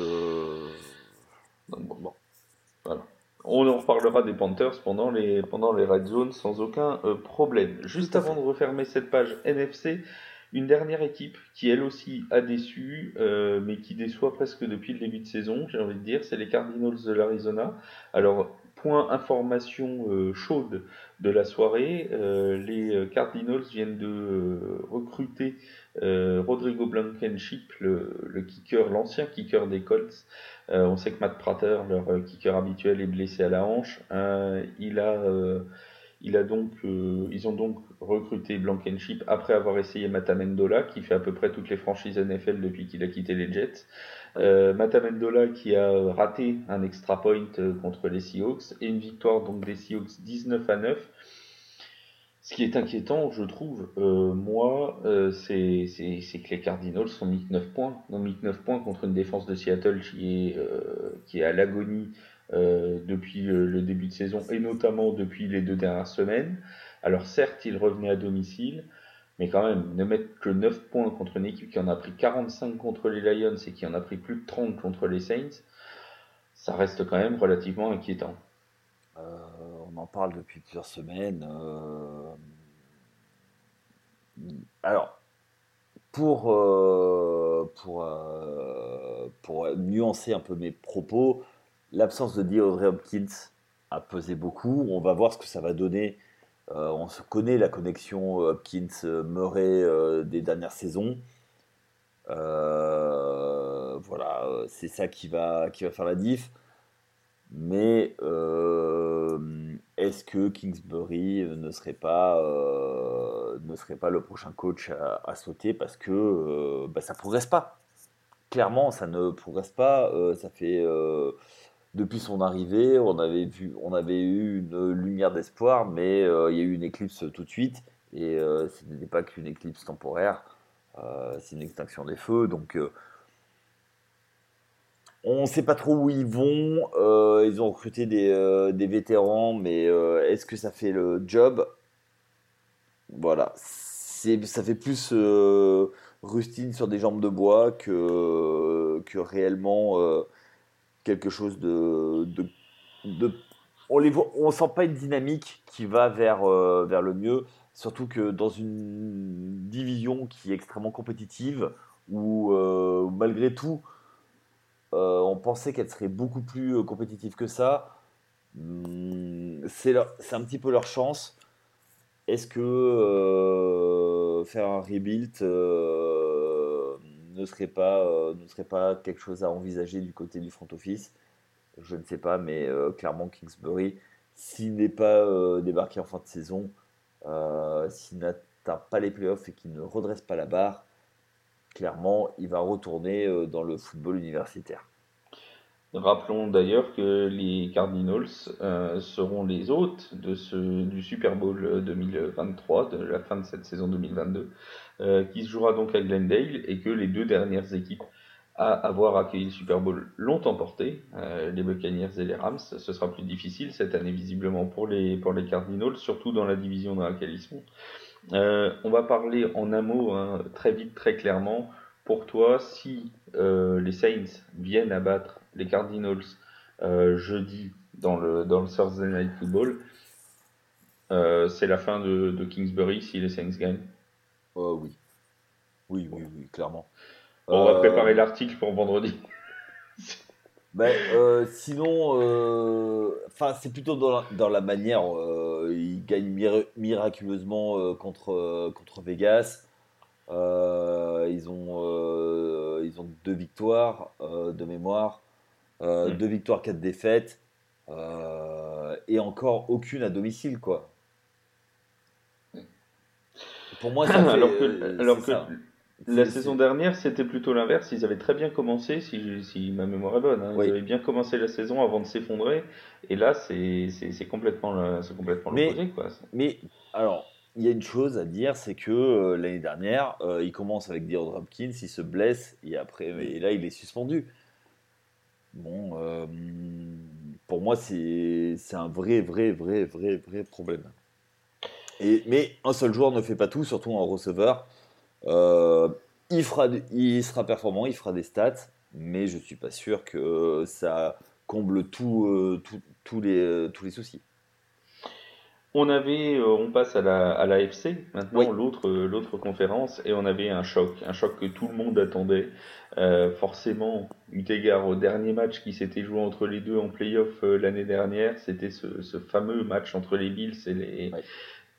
bon, Voilà. On en reparlera des Panthers pendant les, pendant les Red Zones sans aucun problème. Juste avant de refermer cette page NFC, une dernière équipe qui elle aussi a déçu, euh, mais qui déçoit presque depuis le début de saison, j'ai envie de dire, c'est les Cardinals de l'Arizona. Alors, point information euh, chaude de la soirée, euh, les Cardinals viennent de recruter Rodrigo Blankenship, le, le kicker, l'ancien kicker des Colts. On sait que Matt Prater, leur kicker habituel, est blessé à la hanche. il a il a donc, euh, ils ont donc recruté Blankenship après avoir essayé Matamendola, qui fait à peu près toutes les franchises NFL depuis qu'il a quitté les Jets. Euh, Matamendola qui a raté un extra point euh, contre les Seahawks et une victoire donc des Seahawks 19 à 9. Ce qui est inquiétant, je trouve, euh, moi, c'est que les Cardinals ont mis 9 points. Ont mis 9 points contre une défense de Seattle qui est, qui est à l'agonie depuis le, début de saison et notamment depuis les deux dernières semaines. Alors certes, il revenait à domicile, mais quand même, ne mettre que 9 points contre une équipe qui en a pris 45 contre les Lions et qui en a pris plus de 30 contre les Saints, ça reste quand même relativement inquiétant. Euh, on en parle depuis plusieurs semaines. Euh, alors, pour, euh, pour, pour nuancer un peu mes propos, l'absence de DeAndre Hopkins a pesé beaucoup. On va voir ce que ça va donner on se connaît la connexion Hopkins-Murray des dernières saisons. voilà, c'est ça qui va, qui va faire la diff. Mais est-ce que Kingsbury ne serait pas, ne serait pas le prochain coach à, sauter parce que bah, ça progresse pas? Clairement, ça ne progresse pas. ça fait depuis son arrivée, on avait, vu, on avait eu une lumière d'espoir, mais euh, il y a eu une éclipse tout de suite. Et euh, ce n'était pas qu'une éclipse temporaire, euh, c'est une extinction des feux. Donc on ne sait pas trop où ils vont. ils ont recruté des, des vétérans, mais est-ce que ça fait le job? Voilà. Ça fait plus rustine sur des jambes de bois que, réellement quelque chose de, on les on sent pas une dynamique qui va vers euh, vers le mieux surtout que dans une division qui est extrêmement compétitive où euh, malgré tout euh, on pensait qu'elle serait beaucoup plus compétitive que ça hmm, c'est un petit peu leur chance est-ce que faire un rebuild ne serait pas, euh, ne serait pas quelque chose à envisager du côté du front office? Je ne sais pas, mais euh, clairement Kingsbury, s'il n'est pas euh, débarqué en fin de saison, s'il n'atteint pas les playoffs et qu'il ne redresse pas la barre, clairement, il va retourner dans le football universitaire. Rappelons d'ailleurs que les Cardinals seront les hôtes du Super Bowl 2023, de la fin de cette saison 2022. Euh, qui se jouera donc à Glendale et que les deux dernières équipes à avoir accueilli le Super Bowl l'ont emporté, euh, les Buccaneers et les Rams. Ce sera plus difficile cette année visiblement pour les, pour les Cardinals, surtout dans la division dans laquelle ils sont. Euh, on va parler en un mot, hein, très vite, très clairement. Pour toi, si les Saints viennent abattre les Cardinals jeudi dans le, dans le Thursday Night Football, c'est la fin de, de Kingsbury si les Saints gagnent? Oh, oui. Oui, oui, oui, clairement. On va préparer euh, l'article pour vendredi. ben, euh, sinon, euh, enfin, c'est plutôt dans la, dans la manière. ils gagnent miraculeusement contre, contre Vegas. ils, ont, ils ont deux victoires de mémoire. Hmm. Deux victoires, quatre défaites. et encore aucune à domicile, quoi. Pour moi, ça alors que, alors que la saison dernière, c'était plutôt l'inverse. Ils avaient très bien commencé, si, si ma mémoire est bonne. Hein. Ils avaient bien commencé la saison avant de s'effondrer. Et là, c'est complètement, complètement l'opposé. Mais alors, il y a une chose à dire, c'est que euh, l'année dernière, euh, il commence avec DeAndre Hopkins, il se blesse, et après, et là, il est suspendu. Bon, euh, pour moi, c'est un vrai, vrai, vrai, vrai, vrai problème mais un seul joueur ne fait pas tout, surtout en receveur. Euh, il, fera, il sera performant, il fera des stats, mais je ne suis pas sûr que ça comble tout, euh, tout, les, tous les soucis. On avait, euh, on passe à la, à la FC, maintenant l'autre, l'autre conférence, et on avait un choc, un choc que tout le monde attendait. forcément, eu égard au dernier match qui s'était joué entre les deux en playoff l'année dernière, c'était ce, ce, fameux match entre les Bills et les,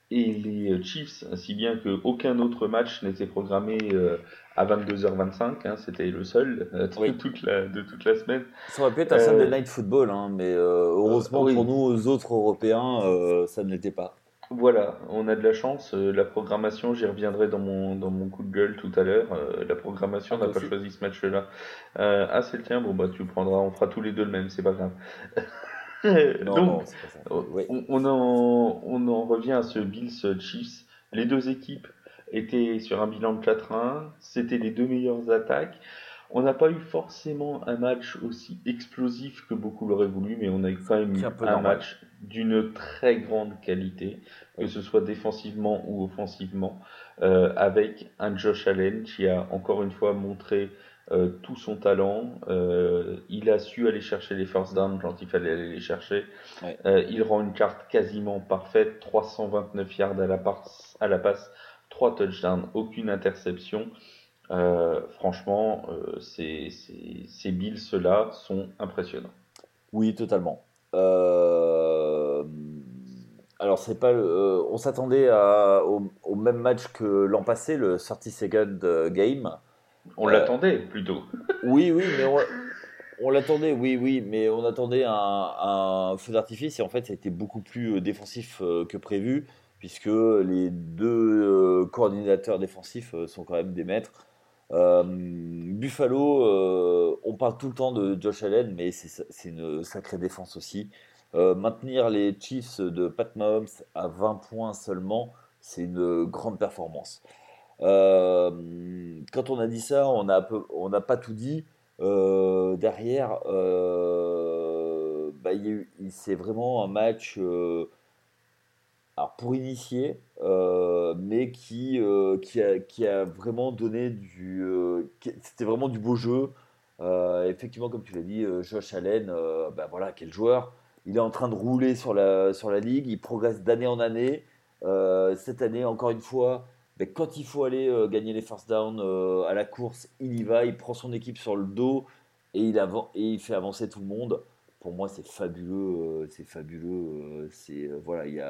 et les euh, Chiefs, si bien qu'aucun autre match n'était programmé euh, à 22h25, hein, c'était le seul euh, de, toute la, de toute la semaine. Ça aurait pu être un Sunday Night Football, hein, mais heureusement pour nous, aux autres Européens, ça ne l'était pas. Voilà, on a de la chance. la programmation, j'y reviendrai dans mon, dans mon coup de gueule tout à l'heure. la programmation ah, n'a pas choisi ce match-là. ah, c'est le tien, bon bah tu le prendras, on fera tous les deux le même, c'est pas grave. Donc, on, en, on en revient à ce Bills Chiefs. Les deux équipes étaient sur un bilan de 4-1. C'était les deux meilleures attaques. On n'a pas eu forcément un match aussi explosif que beaucoup l'auraient voulu, mais on a eu quand même eu un, match d'une très grande qualité, que ce soit défensivement ou offensivement, euh, avec un Josh Allen qui a encore une fois montré euh, tout son talent. Euh, il a su aller chercher les first downs quand il fallait aller les chercher. il rend une carte quasiment parfaite, 329 yards à la, passe, à la passe, 3 touchdowns, aucune interception. franchement, ces, ces, Bills, ceux-là, sont impressionnants. Oui, totalement. Euh, alors, c'est pas. Euh, on s'attendait au, au, même match que l'an passé, le 30 Second euh, Game. On l'attendait plutôt. oui, oui, mais on, l'attendait, oui, oui, mais on attendait un, un feu d'artifice et en fait, ça a été beaucoup plus défensif que prévu puisque les deux coordinateurs défensifs sont quand même des maîtres. Euh, Buffalo, euh, on parle tout le temps de Josh Allen, mais c'est une sacrée défense aussi. Euh, maintenir les Chiefs de Pat Mahomes à 20 points seulement, c'est une grande performance. Quand on a dit ça, on n'a pas tout dit. derrière, bah, c'est vraiment un match alors pour initier, euh, mais qui, euh, a, vraiment donné du. Euh, c'était vraiment du beau jeu. effectivement, comme tu l'as dit, Josh Allen, ben voilà, quel joueur. Il est en train de rouler sur la ligue, il progresse d'année en année. cette année, encore une fois, ben quand il faut aller gagner les first down à la course, il y va, il prend son équipe sur le dos et il, et il fait avancer tout le monde. Pour moi, c'est fabuleux. c'est fabuleux. voilà, il.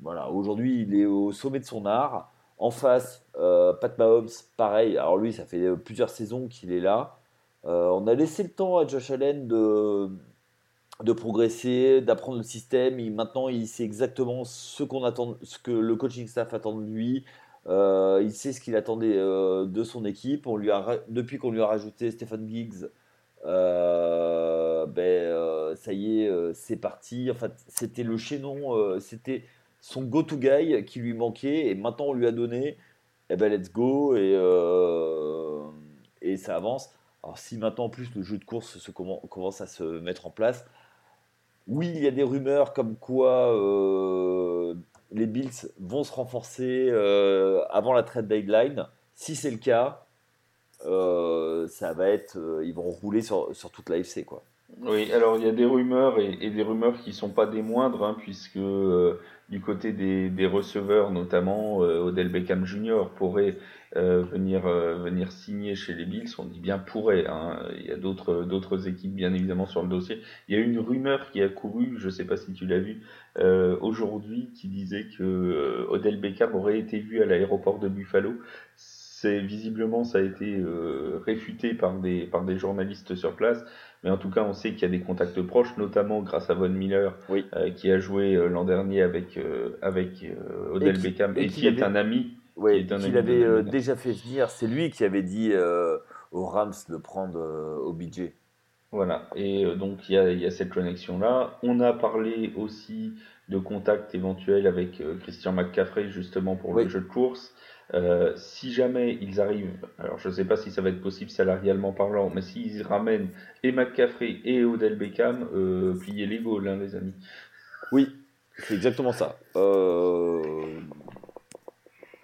Voilà, aujourd'hui, il est au sommet de son art. En face, euh, Pat Mahomes, pareil. Alors lui, ça fait plusieurs saisons qu'il est là. Euh, on a laissé le temps à Josh Allen de, de progresser, d'apprendre le système. maintenant, il sait exactement ce, qu'on attend, ce que le coaching staff attend de lui. Euh, il sait ce qu'il attendait de son équipe. On lui a, depuis qu'on lui a rajouté Stephen Giggs, ben, ça y est, c'est parti. C'était le chaînon, c'était son go-to guy qui lui manquait et maintenant on lui a donné, eh ben let's go et, euh, et ça avance. Alors si maintenant en plus le jeu de course se commence à se mettre en place, oui il y a des rumeurs comme quoi euh, les Bills vont se renforcer euh, avant la trade deadline. Si c'est le cas, ça va être, ils vont rouler sur, toute la FC quoi. Oui, alors il y a des rumeurs et, des rumeurs qui sont pas des moindres, hein, puisque du côté des, receveurs, notamment euh, Odell Beckham Jr. pourrait euh, venir euh, venir signer chez les Bills. On dit bien pourrait. Hein. Il y a d'autres d'autres équipes bien évidemment sur le dossier. Il y a une rumeur qui a couru, je sais pas si tu l'as vu aujourd'hui, qui disait que Odell Beckham aurait été vu à l'aéroport de Buffalo. C'est visiblement ça a été réfuté par des par des journalistes sur place. Mais en tout cas, on sait qu'il y a des contacts proches, notamment grâce à Von Miller, euh, qui a joué euh, l'an dernier avec, euh, avec Odell Beckham et, qui, est un ami. Oui, qu'il avait déjà fait venir. C'est lui qui avait dit aux Rams de prendre au budget. Voilà, et donc il y a, y a, cette connexion-là. On a parlé aussi de contacts éventuels avec Christian McCaffrey, justement pour le jeu de course. Euh, si jamais ils arrivent, alors je ne sais pas si ça va être possible salarialement parlant, mais s'ils ramènent et McCaffrey et Odell Beckham, euh, pliez les gaules, hein, les amis. Oui, c'est exactement ça. Euh,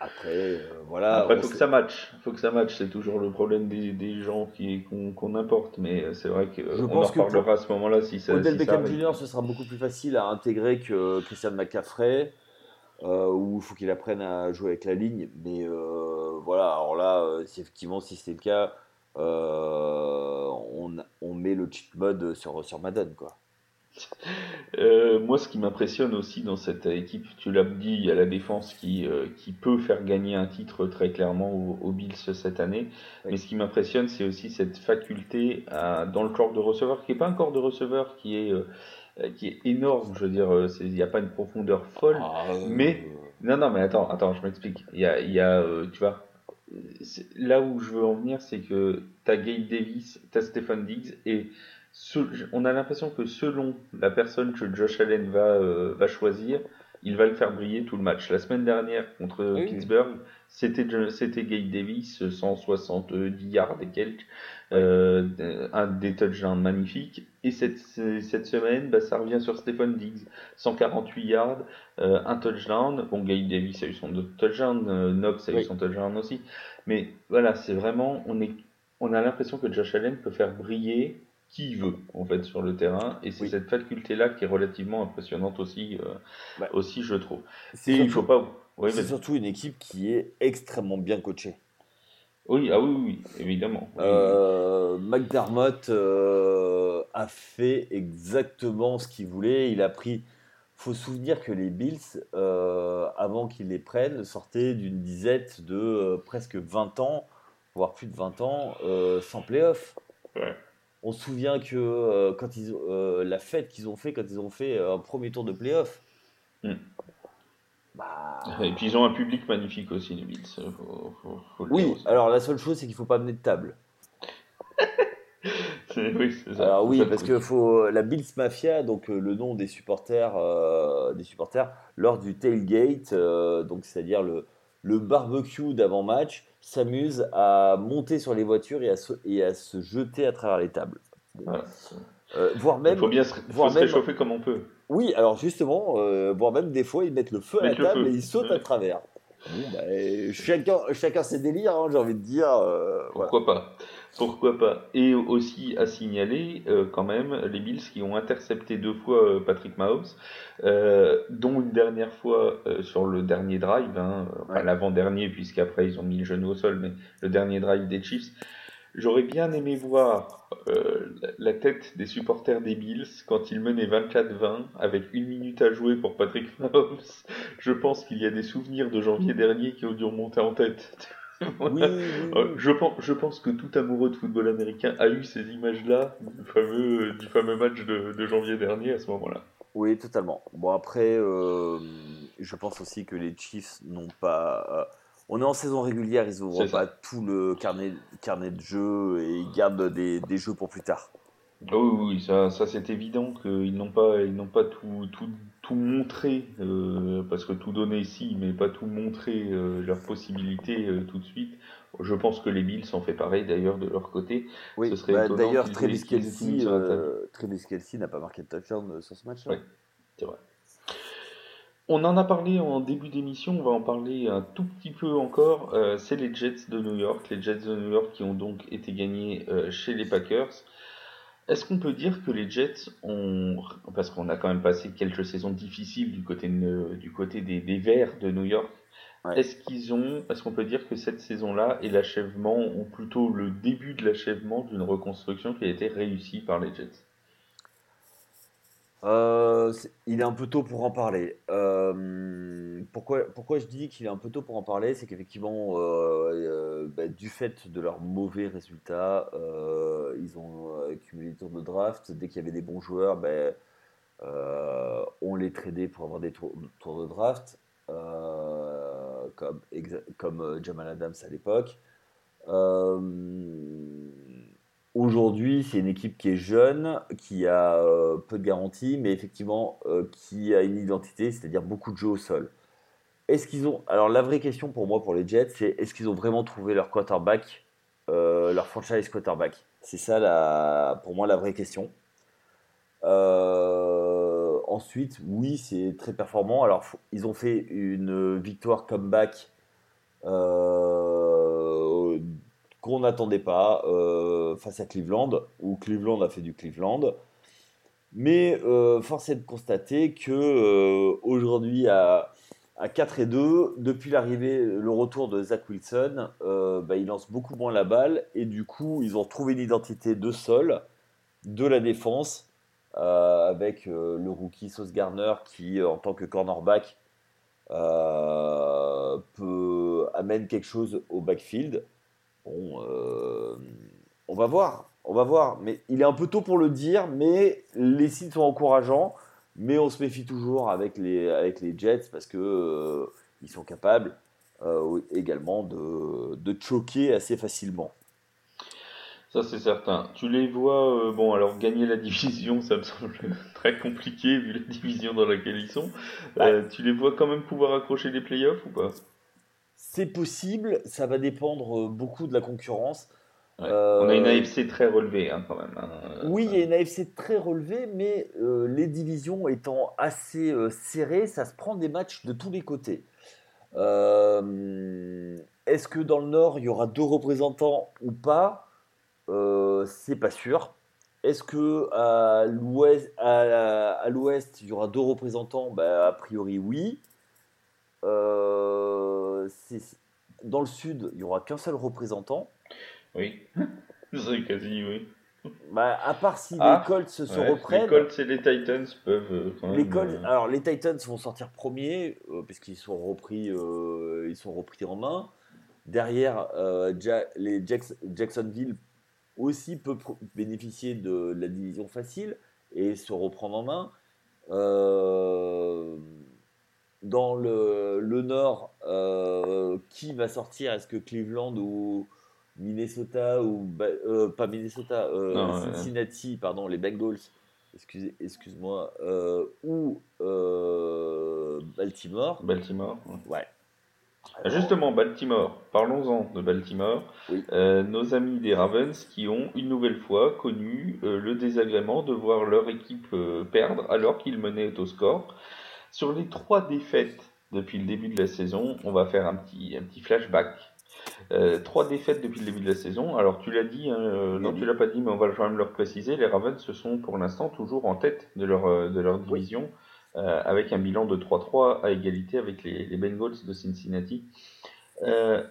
après, euh, voilà. Après, il faut que ça matche. faut que ça matche. C'est toujours le problème des, des gens qu'on importe, mais c'est vrai qu'on on en reparlera à ce moment-là si ça. Odell Beckham Jr. ce sera beaucoup plus facile à intégrer que Christian McCaffrey. Euh, où il faut qu'il apprenne à jouer avec la ligne. Mais euh, voilà, alors là, euh, effectivement, si c'est le cas, on, on, met le cheat mode sur, sur Madden. Quoi. moi, ce qui m'impressionne aussi dans cette équipe, tu l'as dit, il y a la défense qui, qui peut faire gagner un titre très clairement aux, Bills cette année. Mais ce qui m'impressionne, c'est aussi cette faculté dans le corps de receveur, qui n'est pas un corps de receveur qui est qui est énorme. Je veux dire, euh, il n'y a pas une profondeur folle, ah, mais non, non, mais attends, attends, je m'explique. Il y a, y a euh, tu vois, là où je veux en venir, c'est que t'as Gabe Davis, t'as Stephen Diggs, et on a l'impression que selon la personne que Josh Allen va, va choisir, il va le faire briller tout le match. La semaine dernière contre Pittsburgh, c'était c'était Gabe Davis, 170 yards et quelques, euh, un des touchdowns magnifiques. Et cette, cette semaine, bah, ça revient sur Stephen Diggs, 148 yards, euh, un touchdown. Bon, Davis a eu son touchdown, euh, Knox a eu son touchdown aussi. Mais voilà, c'est vraiment, on est, on a l'impression que Josh Allen peut faire briller qui il veut en fait sur le terrain. Et c'est cette faculté là qui est relativement impressionnante aussi euh, aussi je trouve. et il faut pas c'est surtout une équipe qui est extrêmement bien coachée oui ah oui oui évidemment euh, McDermott euh, a fait exactement ce qu'il voulait il a pris faut se souvenir que les Bills avant qu'ils les prennent sortaient d'une disette de presque 20 ans voire plus de 20 ans sans playoff ouais. On se souvient que euh, quand ils, euh, la fête qu'ils ont fait quand ils ont fait un premier tour de playoff. Hmm. Bah... Et puis ils ont un public magnifique aussi, les Bills. oui, alors la seule chose, c'est qu'il ne faut pas mener de table. oui, ça. Alors oui, parce que faut la Bills Mafia, donc euh, le nom des supporters, des supporters lors du tailgate, donc c'est-à-dire le, le barbecue d'avant-match, s'amuse à monter sur les voitures et à se, et à se jeter à travers les tables. Euh, voire même, il faut bien se, réchauffer comme on peut. Oui, alors justement, euh, voire même des fois, ils mettent le feu à la table et ils sautent à travers. Bah, chacun, chacun ses délires, hein, j'ai envie de dire. Euh, Pourquoi pas Pourquoi pas Et aussi à signaler euh, quand même les Bills qui ont intercepté deux fois Patrick Mahomes, dont une dernière fois sur le dernier drive, hein, l'avant-dernier puisqu'après ils ont mis le genou au sol, mais le dernier drive des Chiefs. J'aurais bien aimé voir euh, la tête des supporters des Bills quand ils menaient 24-20 avec une minute à jouer pour Patrick Mahomes. Je pense qu'il y a des souvenirs de janvier dernier qui ont dû remonter en tête. Euh, je, pense, je pense que tout amoureux de football américain a eu ces images-là du fameux, du fameux match de, janvier dernier à ce moment-là. Oui, totalement. Bon, après, euh, je pense aussi que les Chiefs n'ont pas on est en saison régulière, ils n'ouvrent pas tout le carnet, carnet de jeux et ils gardent des, jeux pour plus tard. Ah oui, ça, ça c'est évident qu'ils n'ont pas, ils n'ont pas tout, tout, tout montré, euh, parce que tout donner ici, mais pas tout montrer euh, leurs possibilités euh, tout de suite. Je pense que les Bills en fait pareil d'ailleurs de leur côté. Oui, bah, d'ailleurs Travis Kelsey n'a pas marqué de touchdown sur ce match-là. Oui, c'est vrai. On en a parlé en début d'émission, on va en parler un tout petit peu encore. Euh, c'est les Jets de New York, les Jets de New York qui ont donc été gagnés euh, chez les Packers. Est-ce qu'on peut dire que les Jets ont, parce qu'on a quand même passé quelques saisons difficiles du côté, du côté des, des Verts de New York, est-ce qu'ils ont, est-ce qu'on peut dire que cette saison-là et l'achèvement, ou plutôt le début de l'achèvement d'une reconstruction qui a été réussie par les Jets? Euh, il est un peu tôt pour en parler. Euh, pourquoi, je dis qu'il est un peu tôt pour en parler C'est qu'effectivement, euh, bah, du fait de leurs mauvais résultats, ils ont accumulé des tours de draft. Dès qu'il y avait des bons joueurs, bah, on les tradait pour avoir des tours, de draft, comme Jamal Adams à l'époque. Aujourd'hui, c'est une équipe qui est jeune, qui a euh, peu de garanties, mais effectivement euh, qui a une identité, c'est-à-dire beaucoup de jeux au sol. Est-ce qu'ils ont Alors la vraie question pour moi, pour les Jets, c'est est-ce qu'ils ont vraiment trouvé leur quarterback, euh, leur franchise quarterback? C'est ça, la, pour moi, la vraie question. ensuite, oui, c'est très performant. Alors, ils ont fait une victoire comeback qu'on n'attendait pas euh, face à Cleveland, où Cleveland a fait du Cleveland. Mais euh, force est de constater que euh, aujourd'hui à, 4 et 2, depuis l'arrivée, le retour de Zach Wilson, bah, il lance beaucoup moins la balle et du coup ils ont trouvé une identité de sol, de la défense, avec le rookie Sauce Garner qui en tant que cornerback peut amène quelque chose au backfield. Bon, euh, on va voir, on va voir. Mais il est un peu tôt pour le dire, mais les signes sont encourageants. Mais on se méfie toujours avec les, avec les Jets parce que euh, ils sont capables euh, également de, de choquer assez facilement. Ça, c'est certain. Tu les vois, euh, bon, alors gagner la division, ça me semble très compliqué vu la division dans laquelle ils sont. Euh, tu les vois quand même pouvoir accrocher les playoffs ou pas? C'est possible, ça va dépendre euh, beaucoup de la concurrence. On a une AFC très relevée hein, quand même. Hein. Oui, il y a une AFC très relevée, mais les divisions étant assez serrées, ça se prend des matchs de tous les côtés. Est-ce que dans le Nord, il y aura deux représentants ou pas? Euh, c'est pas sûr. Est-ce que à l'ouest, à, l'ouest, il y aura deux représentants? Bah, A priori, oui. Euh, dans le sud, il y aura qu'un seul représentant. Oui, c'est quasi oui. Bah, à part si ah, les Colts se reprennent. Les Colts et les Titans peuvent. Euh, quand même, les alors les Titans vont sortir premiers puisqu'ils sont repris, ils sont repris en main. Derrière, les Jacksonville aussi peut bénéficier de la division facile et se reprendre en main. Euh, dans le, le Nord, euh, qui va sortir? Est-ce que Cleveland ou Minnesota ou euh, pas Minnesota, Cincinnati, pardon, les Bengals, excusez, excuse-moi, ou Baltimore? Baltimore. Ouais. Justement, Baltimore, parlons-en de Baltimore. Euh, nos amis des Ravens qui ont une nouvelle fois connu euh, le désagrément de voir leur équipe euh, perdre alors qu'ils menaient au score. Sur les trois défaites depuis le début de la saison, on va faire un petit, un petit flashback. trois défaites depuis le début de la saison. Alors tu l'as dit, hein, non tu l'as pas dit, mais on va quand même le préciser. Les Ravens se sont pour l'instant toujours en tête de leur, de leur division. Euh, avec un bilan de 3-3 à égalité avec les, Bengals de Cincinnati. Euh,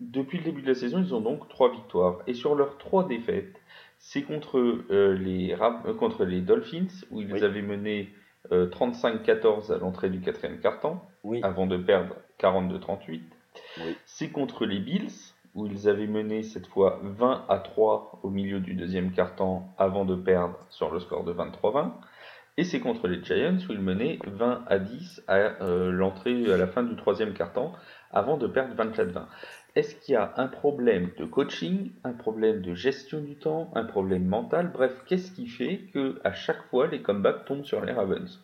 depuis le début de la saison, ils ont donc 3 victoires. Et sur leurs 3 défaites, c'est contre, euh, les, contre les Dolphins, où ils avaient mené 35-14 à l'entrée du quatrième quart-temps, avant de perdre 42-38. C'est contre les Bills, où ils avaient mené cette fois 20 à 3 au milieu du deuxième quart-temps, avant de perdre sur le score de 23-20. Et c'est contre les Giants où ils menaient 20 à 10 à euh, l'entrée à la fin du troisième quart-temps avant de perdre 24-20. Est-ce qu'il y a un problème de coaching, un problème de gestion du temps, un problème mental? Bref, qu'est-ce qui fait que à chaque fois les comebacks tombent sur les Ravens?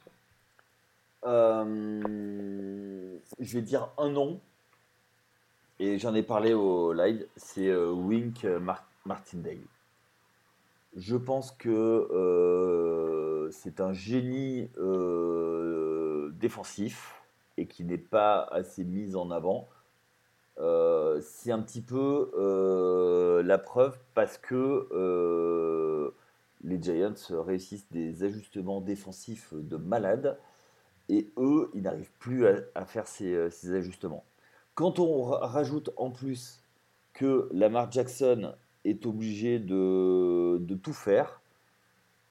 Euh, Je vais dire un nom. Et j'en ai parlé au live, c'est euh, Wink Martindale. Je pense que euh, c'est un génie euh, défensif et qui n'est pas assez mis en avant. Euh, c'est un petit peu la preuve parce que les Giants réussissent des ajustements défensifs de malade et eux, ils n'arrivent plus à, faire ces, ajustements. Quand on rajoute en plus que Lamar Jackson est obligé de, tout faire.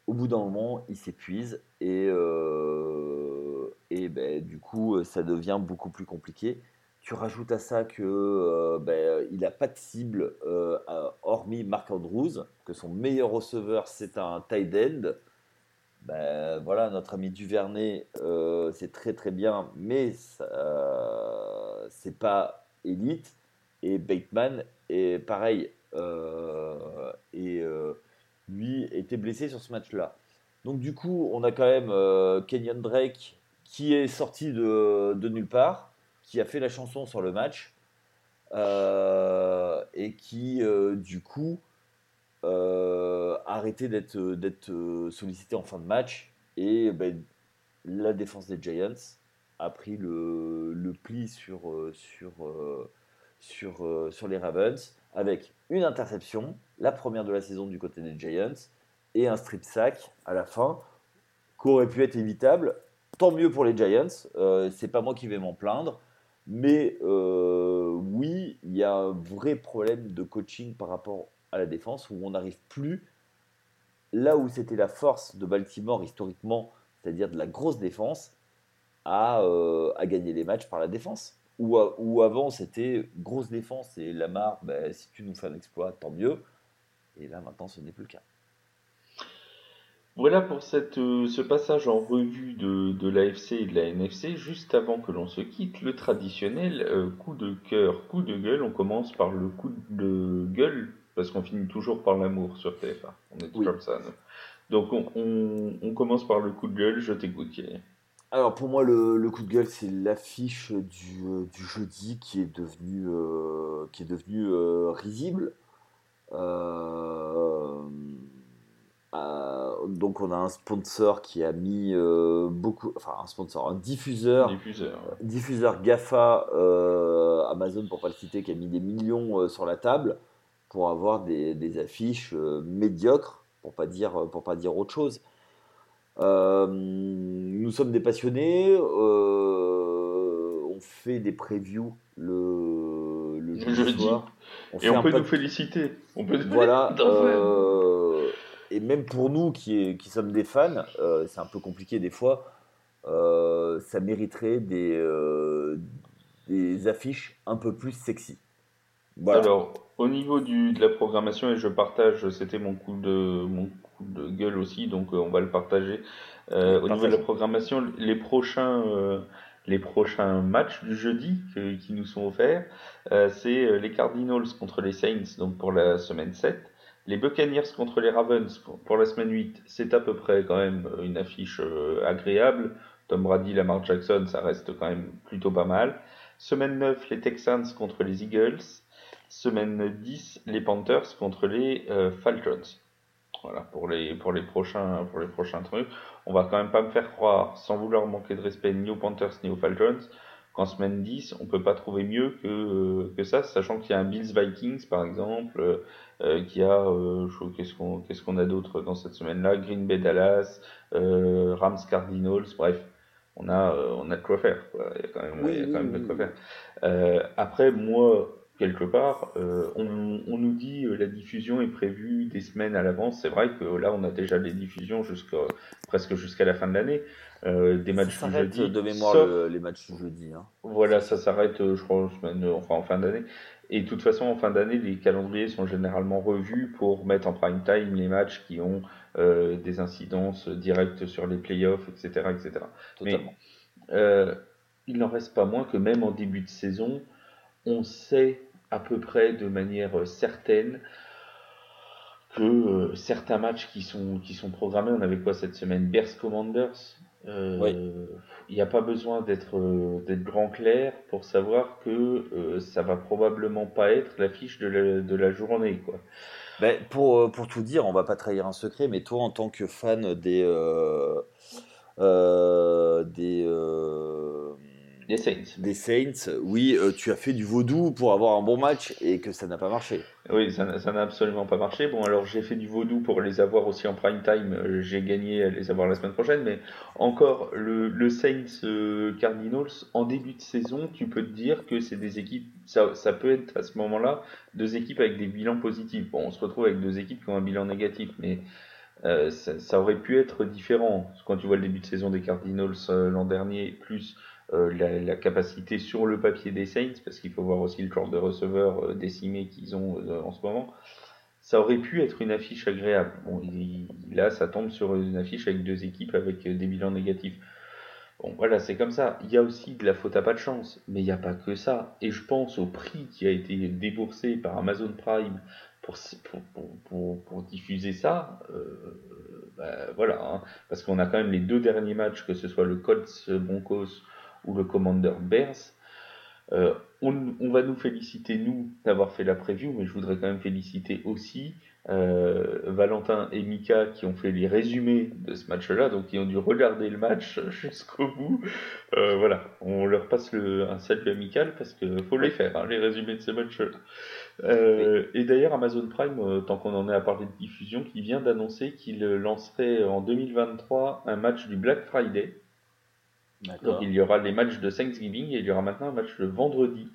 Au bout d'un moment, il s'épuise et, euh, et ben, du coup, ça devient beaucoup plus compliqué. Tu rajoutes à ça que euh, ben, il n'a pas de cible euh, hormis Mark Andrews, que son meilleur receveur c'est un tight end. Ben, voilà, notre ami Duvernay, c'est très très bien, mais c'est pas élite. Et Bateman est pareil, euh, et euh, lui était blessé sur ce match-là. Donc du coup, on a quand même euh, Kenyon Drake qui est sorti de, de, nulle part, qui a fait la chanson sur le match, et qui, du coup, a arrêté d'être sollicité en fin de match. Et ben, la défense des Giants a pris le, pli sur les Ravens avec une interception, la première de la saison du côté des Giants, et un strip sack à la fin, qui aurait pu être évitable. Tant mieux pour les Giants, euh, c'est pas moi qui vais m'en plaindre, mais euh, oui, il y a un vrai problème de coaching par rapport à la défense où on n'arrive plus là où c'était la force de Baltimore historiquement, c'est-à-dire de la grosse défense, à, euh, gagner les matchs par la défense. Ou, avant, c'était grosse défense et Lamar, ben, si tu nous fais un exploit, tant mieux. Et là, maintenant, ce n'est plus le cas. Voilà pour cette, euh, ce passage en revue de, de l'AFC et de la NFC. Juste avant que l'on se quitte, le traditionnel euh, coup de cœur, coup de gueule. On commence par le coup de gueule parce qu'on finit toujours par l'amour sur TFA. On est comme ça. Donc on, commence par le coup de gueule, je t'écoute. Alors pour moi, le, coup de gueule, c'est l'affiche du, euh, jeudi qui est devenue, euh, qui est devenu euh, risible. Donc on a un sponsor qui a mis beaucoup, enfin un sponsor, un diffuseur, diffuseur, GAFA Amazon pour pas le citer, qui a mis des millions sur la table pour avoir des, des affiches médiocres, pour pas dire pour pas dire autre chose. Euh, nous sommes des passionnés. Euh, on fait des previews le, le jeudi soir. et on peut nous féliciter. On peut voilà. Euh, et même pour nous qui, qui sommes des fans, c'est un peu compliqué des fois. ça mériterait des, des affiches un peu plus sexy. Alors, au niveau du, de la programmation, et je partage, c'était mon coup de mon de gueule aussi, donc euh, on va le partager. Euh, au niveau de la programmation, les prochains, euh, les prochains matchs du jeudi qui nous sont offerts, c'est les Cardinals contre les Saints, donc pour la semaine 7. Les Buccaneers contre les Ravens pour, la semaine 8, c'est à peu près quand même une affiche agréable. Tom Brady, Lamar Jackson, ça reste quand même plutôt pas mal. Semaine 9, les Texans contre les Eagles. Semaine 10, les Panthers contre les Falcons. Voilà, pour les, pour les prochains, pour les prochains trucs. On va quand même pas me faire croire, sans vouloir manquer de respect ni aux Panthers ni aux Falcons, qu'en semaine 10, on peut pas trouver mieux que, euh, que ça, sachant qu'il y a un Bills Vikings, par exemple, euh, euh qui a, euh, qu'est-ce qu'on, qu'est-ce qu'on a d'autre dans cette semaine-là, Green Bay Dallas, Rams Cardinals, bref. On a, on a de quoi faire. Quoi. Il y a quand même, il y a quand même de quoi faire. après, moi, quelque part, euh, on, nous dit euh, la diffusion est prévue des semaines à l'avance. C'est vrai que là, on a déjà les diffusions jusqu'à presque jusqu'à la fin de l'année. Euh, des matchs ça jeudi. de mémoire les matchs du jeudi. Hein. Voilà, ça s'arrête, je crois, enfin, en fin d'année. Et de toute façon, en fin d'année, les calendriers sont généralement revus pour mettre en prime time les matchs qui ont des incidences directes sur les playoffs, etc., etc. Totalement. Mais il n'en reste pas moins que même en début de saison, on sait à peu près de manière euh, certaine que euh, certains matchs qui sont, qui sont programmés, on avait quoi cette semaine? Bears Commanders. Euh, il n'y a pas besoin d'être d'être grand clair pour savoir que ça va probablement pas être l'affiche de la, de la journée. Quoi. Ben, pour, pour tout dire, on va pas trahir un secret, mais toi en tant que fan des, des des Saints. Des Saints, oui, euh, tu as fait du vaudou pour avoir un bon match et que ça n'a pas marché. Oui, ça n'a absolument pas marché. Bon, alors j'ai fait du vaudou pour les avoir aussi en prime time. Euh, j'ai gagné à les avoir la semaine prochaine, mais encore, le, Saints euh, Cardinals, en début de saison, tu peux te dire que c'est des équipes, ça, ça, peut être à ce moment-là, deux équipes avec des bilans positifs. Bon, on se retrouve avec deux équipes qui ont un bilan négatif, mais ça, ça, aurait pu être différent. Quand tu vois le début de saison des Cardinals l'an dernier, plus euh, la, capacité sur le papier des Saints, parce qu'il faut voir aussi le genre de receveur euh, décimé qu'ils ont euh, en ce moment, ça aurait pu être une affiche agréable. Là, ça tombe sur une affiche avec deux équipes avec des bilans négatifs. Bon, voilà, c'est comme ça. Il y a aussi de la faute à pas de chance, mais il n'y a pas que ça. Et je pense au prix qui a été déboursé par Amazon Prime pour, diffuser ça. bah, voilà, hein. parce qu'on a quand même les deux derniers matchs, que ce soit le Colts Broncos ou le Commander Bears. Euh, on, va nous féliciter, nous, d'avoir fait la preview, mais je voudrais quand même féliciter aussi euh, Valentin et Mika qui ont fait les résumés de ce match-là, donc qui ont dû regarder le match jusqu'au bout. Euh, voilà, on leur passe un salut amical parce qu'il faut les faire, hein, les résumés de ces matchs-là. Et d'ailleurs, Amazon Prime, tant qu'on en est à parler de diffusion, qui vient d'annoncer qu'il lancerait en 2023 un match du Black Friday. Donc il y aura les matchs de Thanksgiving et il y aura maintenant un match le vendredi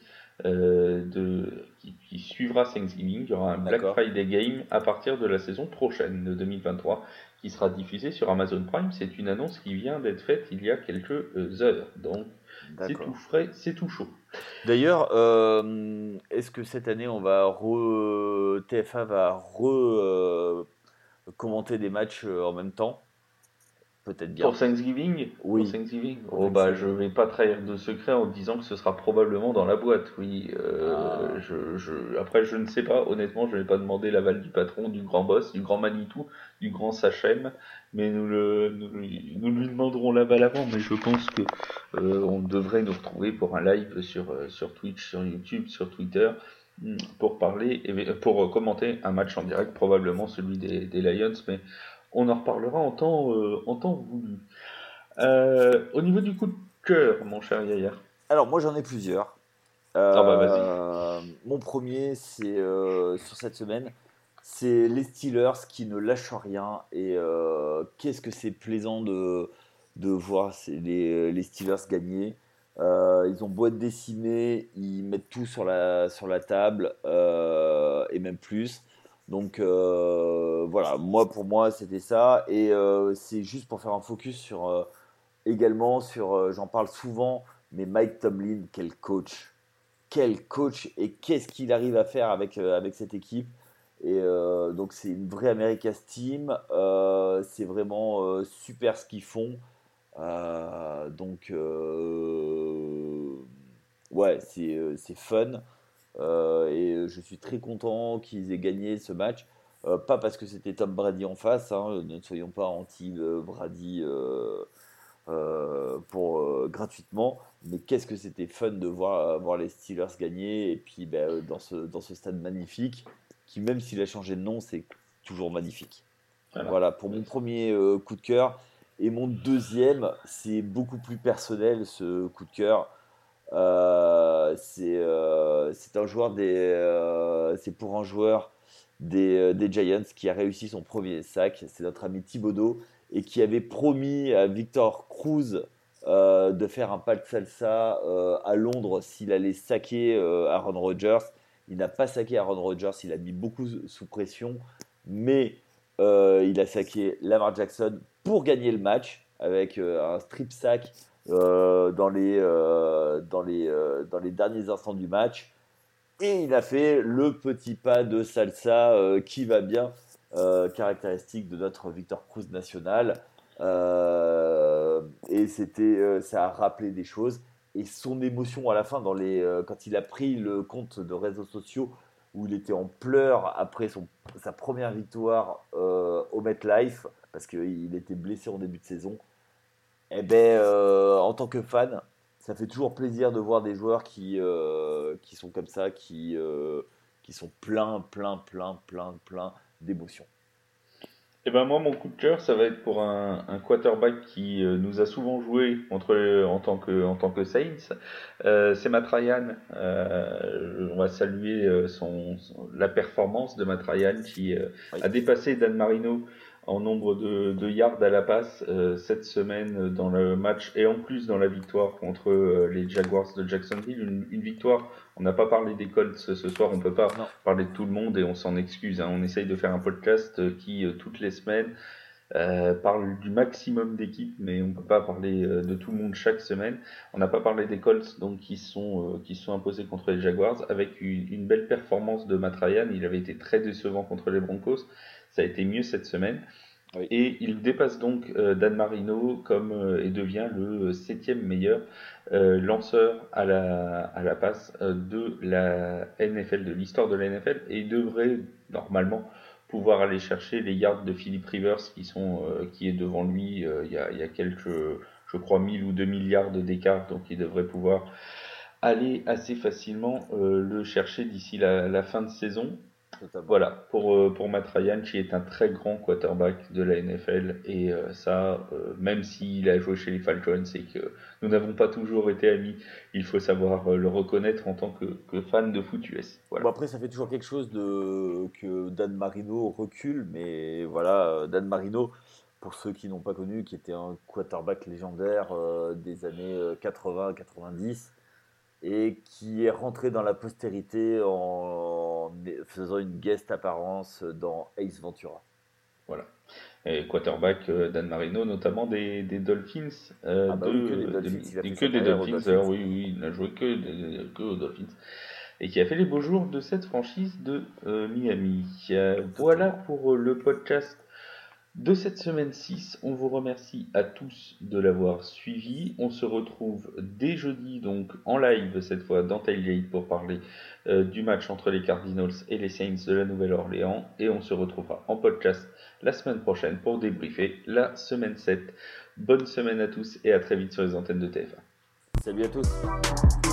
euh, de, qui, suivra Thanksgiving. Il y aura un Black Friday Game à partir de la saison prochaine de 2023 qui sera diffusé sur Amazon Prime. C'est une annonce qui vient d'être faite il y a quelques euh, heures. Donc c'est tout frais, c'est tout chaud. D'ailleurs, euh, est-ce que cette année on va re... TFA va re commenter des matchs en même temps? Peut-être bien. Pour Thanksgiving? Oui. Pour Thanksgiving Oh bah je vais pas trahir de secret en disant que ce sera probablement dans la boîte, oui. Euh, Ah. je, je- Après je ne sais pas, honnêtement je n'ai pas demandé l'aval du patron, du grand boss, du grand Manitou, du grand Sachem, mais nous, le, nous, lui- nous lui demanderons l'aval avant, mais je pense que euh, on devrait nous retrouver pour un live sur, euh, sur Twitch, sur YouTube, sur Twitter, hmm, pour parler, et- pour commenter un match en direct, probablement celui des, des Lions, mais on en reparlera en temps, euh, en temps voulu. Euh, au niveau du coup de cœur, mon cher Yaya. Alors, moi, j'en ai plusieurs. Ah bah, Euh, Mon premier, c'est sur cette semaine, c'est les Steelers qui ne lâchent rien. Et qu'est-ce que c'est plaisant de, de voir les, les Steelers gagner. Euh, ils ont beau être décimés, ils mettent tout sur la, sur la table euh, et même plus. Donc euh, voilà, moi pour moi c'était ça. Et euh, c'est juste pour faire un focus sur euh, également sur, j'en parle souvent, mais Mike Tomlin, quel coach, quel coach et qu'est-ce qu'il arrive à faire avec, avec cette équipe. Et donc c'est une vraie America's Team, c'est vraiment super ce qu'ils font. Donc ouais, c'est fun. Euh, et je suis très content qu'ils aient gagné ce match. Euh, pas parce que c'était Tom Brady en face, hein, ne soyons pas anti-Brady euh, pour gratuitement, mais qu'est-ce que c'était fun de voir, voir les Steelers gagner et puis ben, dans, ce, dans ce stade magnifique qui même s'il a changé de nom c'est toujours magnifique. Voilà. Voilà, pour mon premier coup de cœur. Et mon deuxième, c'est beaucoup plus personnel ce coup de cœur. Euh, c'est euh, c'est un joueur des, euh, c'est pour un joueur des, des Giants qui a réussi son premier sac. C'est notre ami Thibodeau et qui avait promis à Victor Cruz de faire un pas de salsa à Londres s'il allait saquer Aaron Rodgers. Il n'a pas saqué Aaron Rodgers, il a mis beaucoup sous pression, mais il a saqué Lamar Jackson pour gagner le match avec un strip sack dans, les, euh, dans, les, euh, dans les derniers instants du match. Et il a fait le petit pas de salsa euh, qui va bien, euh, caractéristique de notre Victor Cruz national. Euh, et c'était, euh, ça a rappelé des choses. Et son émotion à la fin, dans les, euh, quand il a pris le compte de réseaux sociaux où il était en pleurs après son, sa première victoire euh, au MetLife, parce qu'il était blessé en début de saison, eh ben, euh, en tant que fan, ça fait toujours plaisir de voir des joueurs qui, euh, qui sont comme ça, qui, euh, qui sont plein, plein, plein, plein, plein d'émotions. Et ben moi, mon coup de cœur, ça va être pour un, un quarterback qui euh, nous a souvent joué entre, en, tant que, en tant que Saints. Euh, c'est Matt Ryan. On va saluer son, son- la performance de Matt Ryan qui Oui. a dépassé Dan Marino en nombre de, de yards à la passe euh, cette semaine dans le match et en plus dans la victoire contre euh, les Jaguars de Jacksonville. Une, une victoire, on n'a pas parlé des Colts ce soir, on peut pas Non. parler de tout le monde et on s'en excuse. hein. On essaye de faire un podcast euh, qui, euh, toutes les semaines, euh, parle du maximum d'équipes, mais on ne peut pas parler euh, de tout le monde chaque semaine. On n'a pas parlé des Colts donc, qui, sont, euh, qui sont imposés contre les Jaguars avec une, une belle performance de Matt Ryan. Il avait été très décevant contre les Broncos. Ça a été mieux cette semaine. Oui. Et il dépasse donc euh, Dan Marino comme, euh, et devient le septième meilleur euh, lanceur à la, à la passe euh, de la NFL, de l'histoire de la NFL, et il devrait normalement pouvoir aller chercher les yards de Philip Rivers qui, sont, euh, qui est devant lui. euh, il, y a, il y a quelques, je crois, 1000 ou 2000 yards d'écart, donc il devrait pouvoir aller assez facilement euh, le chercher d'ici la, la fin de saison. Totalement. Voilà, pour, euh, pour Matt Ryan, qui est un très grand quarterback de la NFL, et euh, ça, euh, même s'il a joué chez les Falcons et que nous n'avons pas toujours été amis, il faut savoir le reconnaître en tant que, que fan de foot US. Voilà. Bon, après, ça fait toujours quelque chose de, que Dan Marino recule, mais voilà, Dan Marino, pour ceux qui n'ont pas connu, qui était un quarterback légendaire euh, des années 80-90 et qui est rentré dans la postérité en faisant une guest apparence dans Ace Ventura. Voilà. Et quarterback euh, Dan Marino, notamment des, des Dolphins. euh, Ah bah de, oui, que des Dolphins, de- il a que des Dolphins, Dolphins. alors oui, oui, il n'a joué que, des- que aux Dolphins. Et qui a fait les beaux jours de cette franchise de euh, Miami. Euh, voilà pour le podcast de cette semaine 6. On vous remercie à tous de l'avoir suivi. On se retrouve dès jeudi, donc en live cette fois dans Tailgate pour parler euh, du match entre les Cardinals et les Saints de la Nouvelle-Orléans. Et on se retrouvera en podcast la semaine prochaine pour débriefer la semaine 7. Bonne semaine à tous et à très vite sur les antennes de TF1. Salut à tous.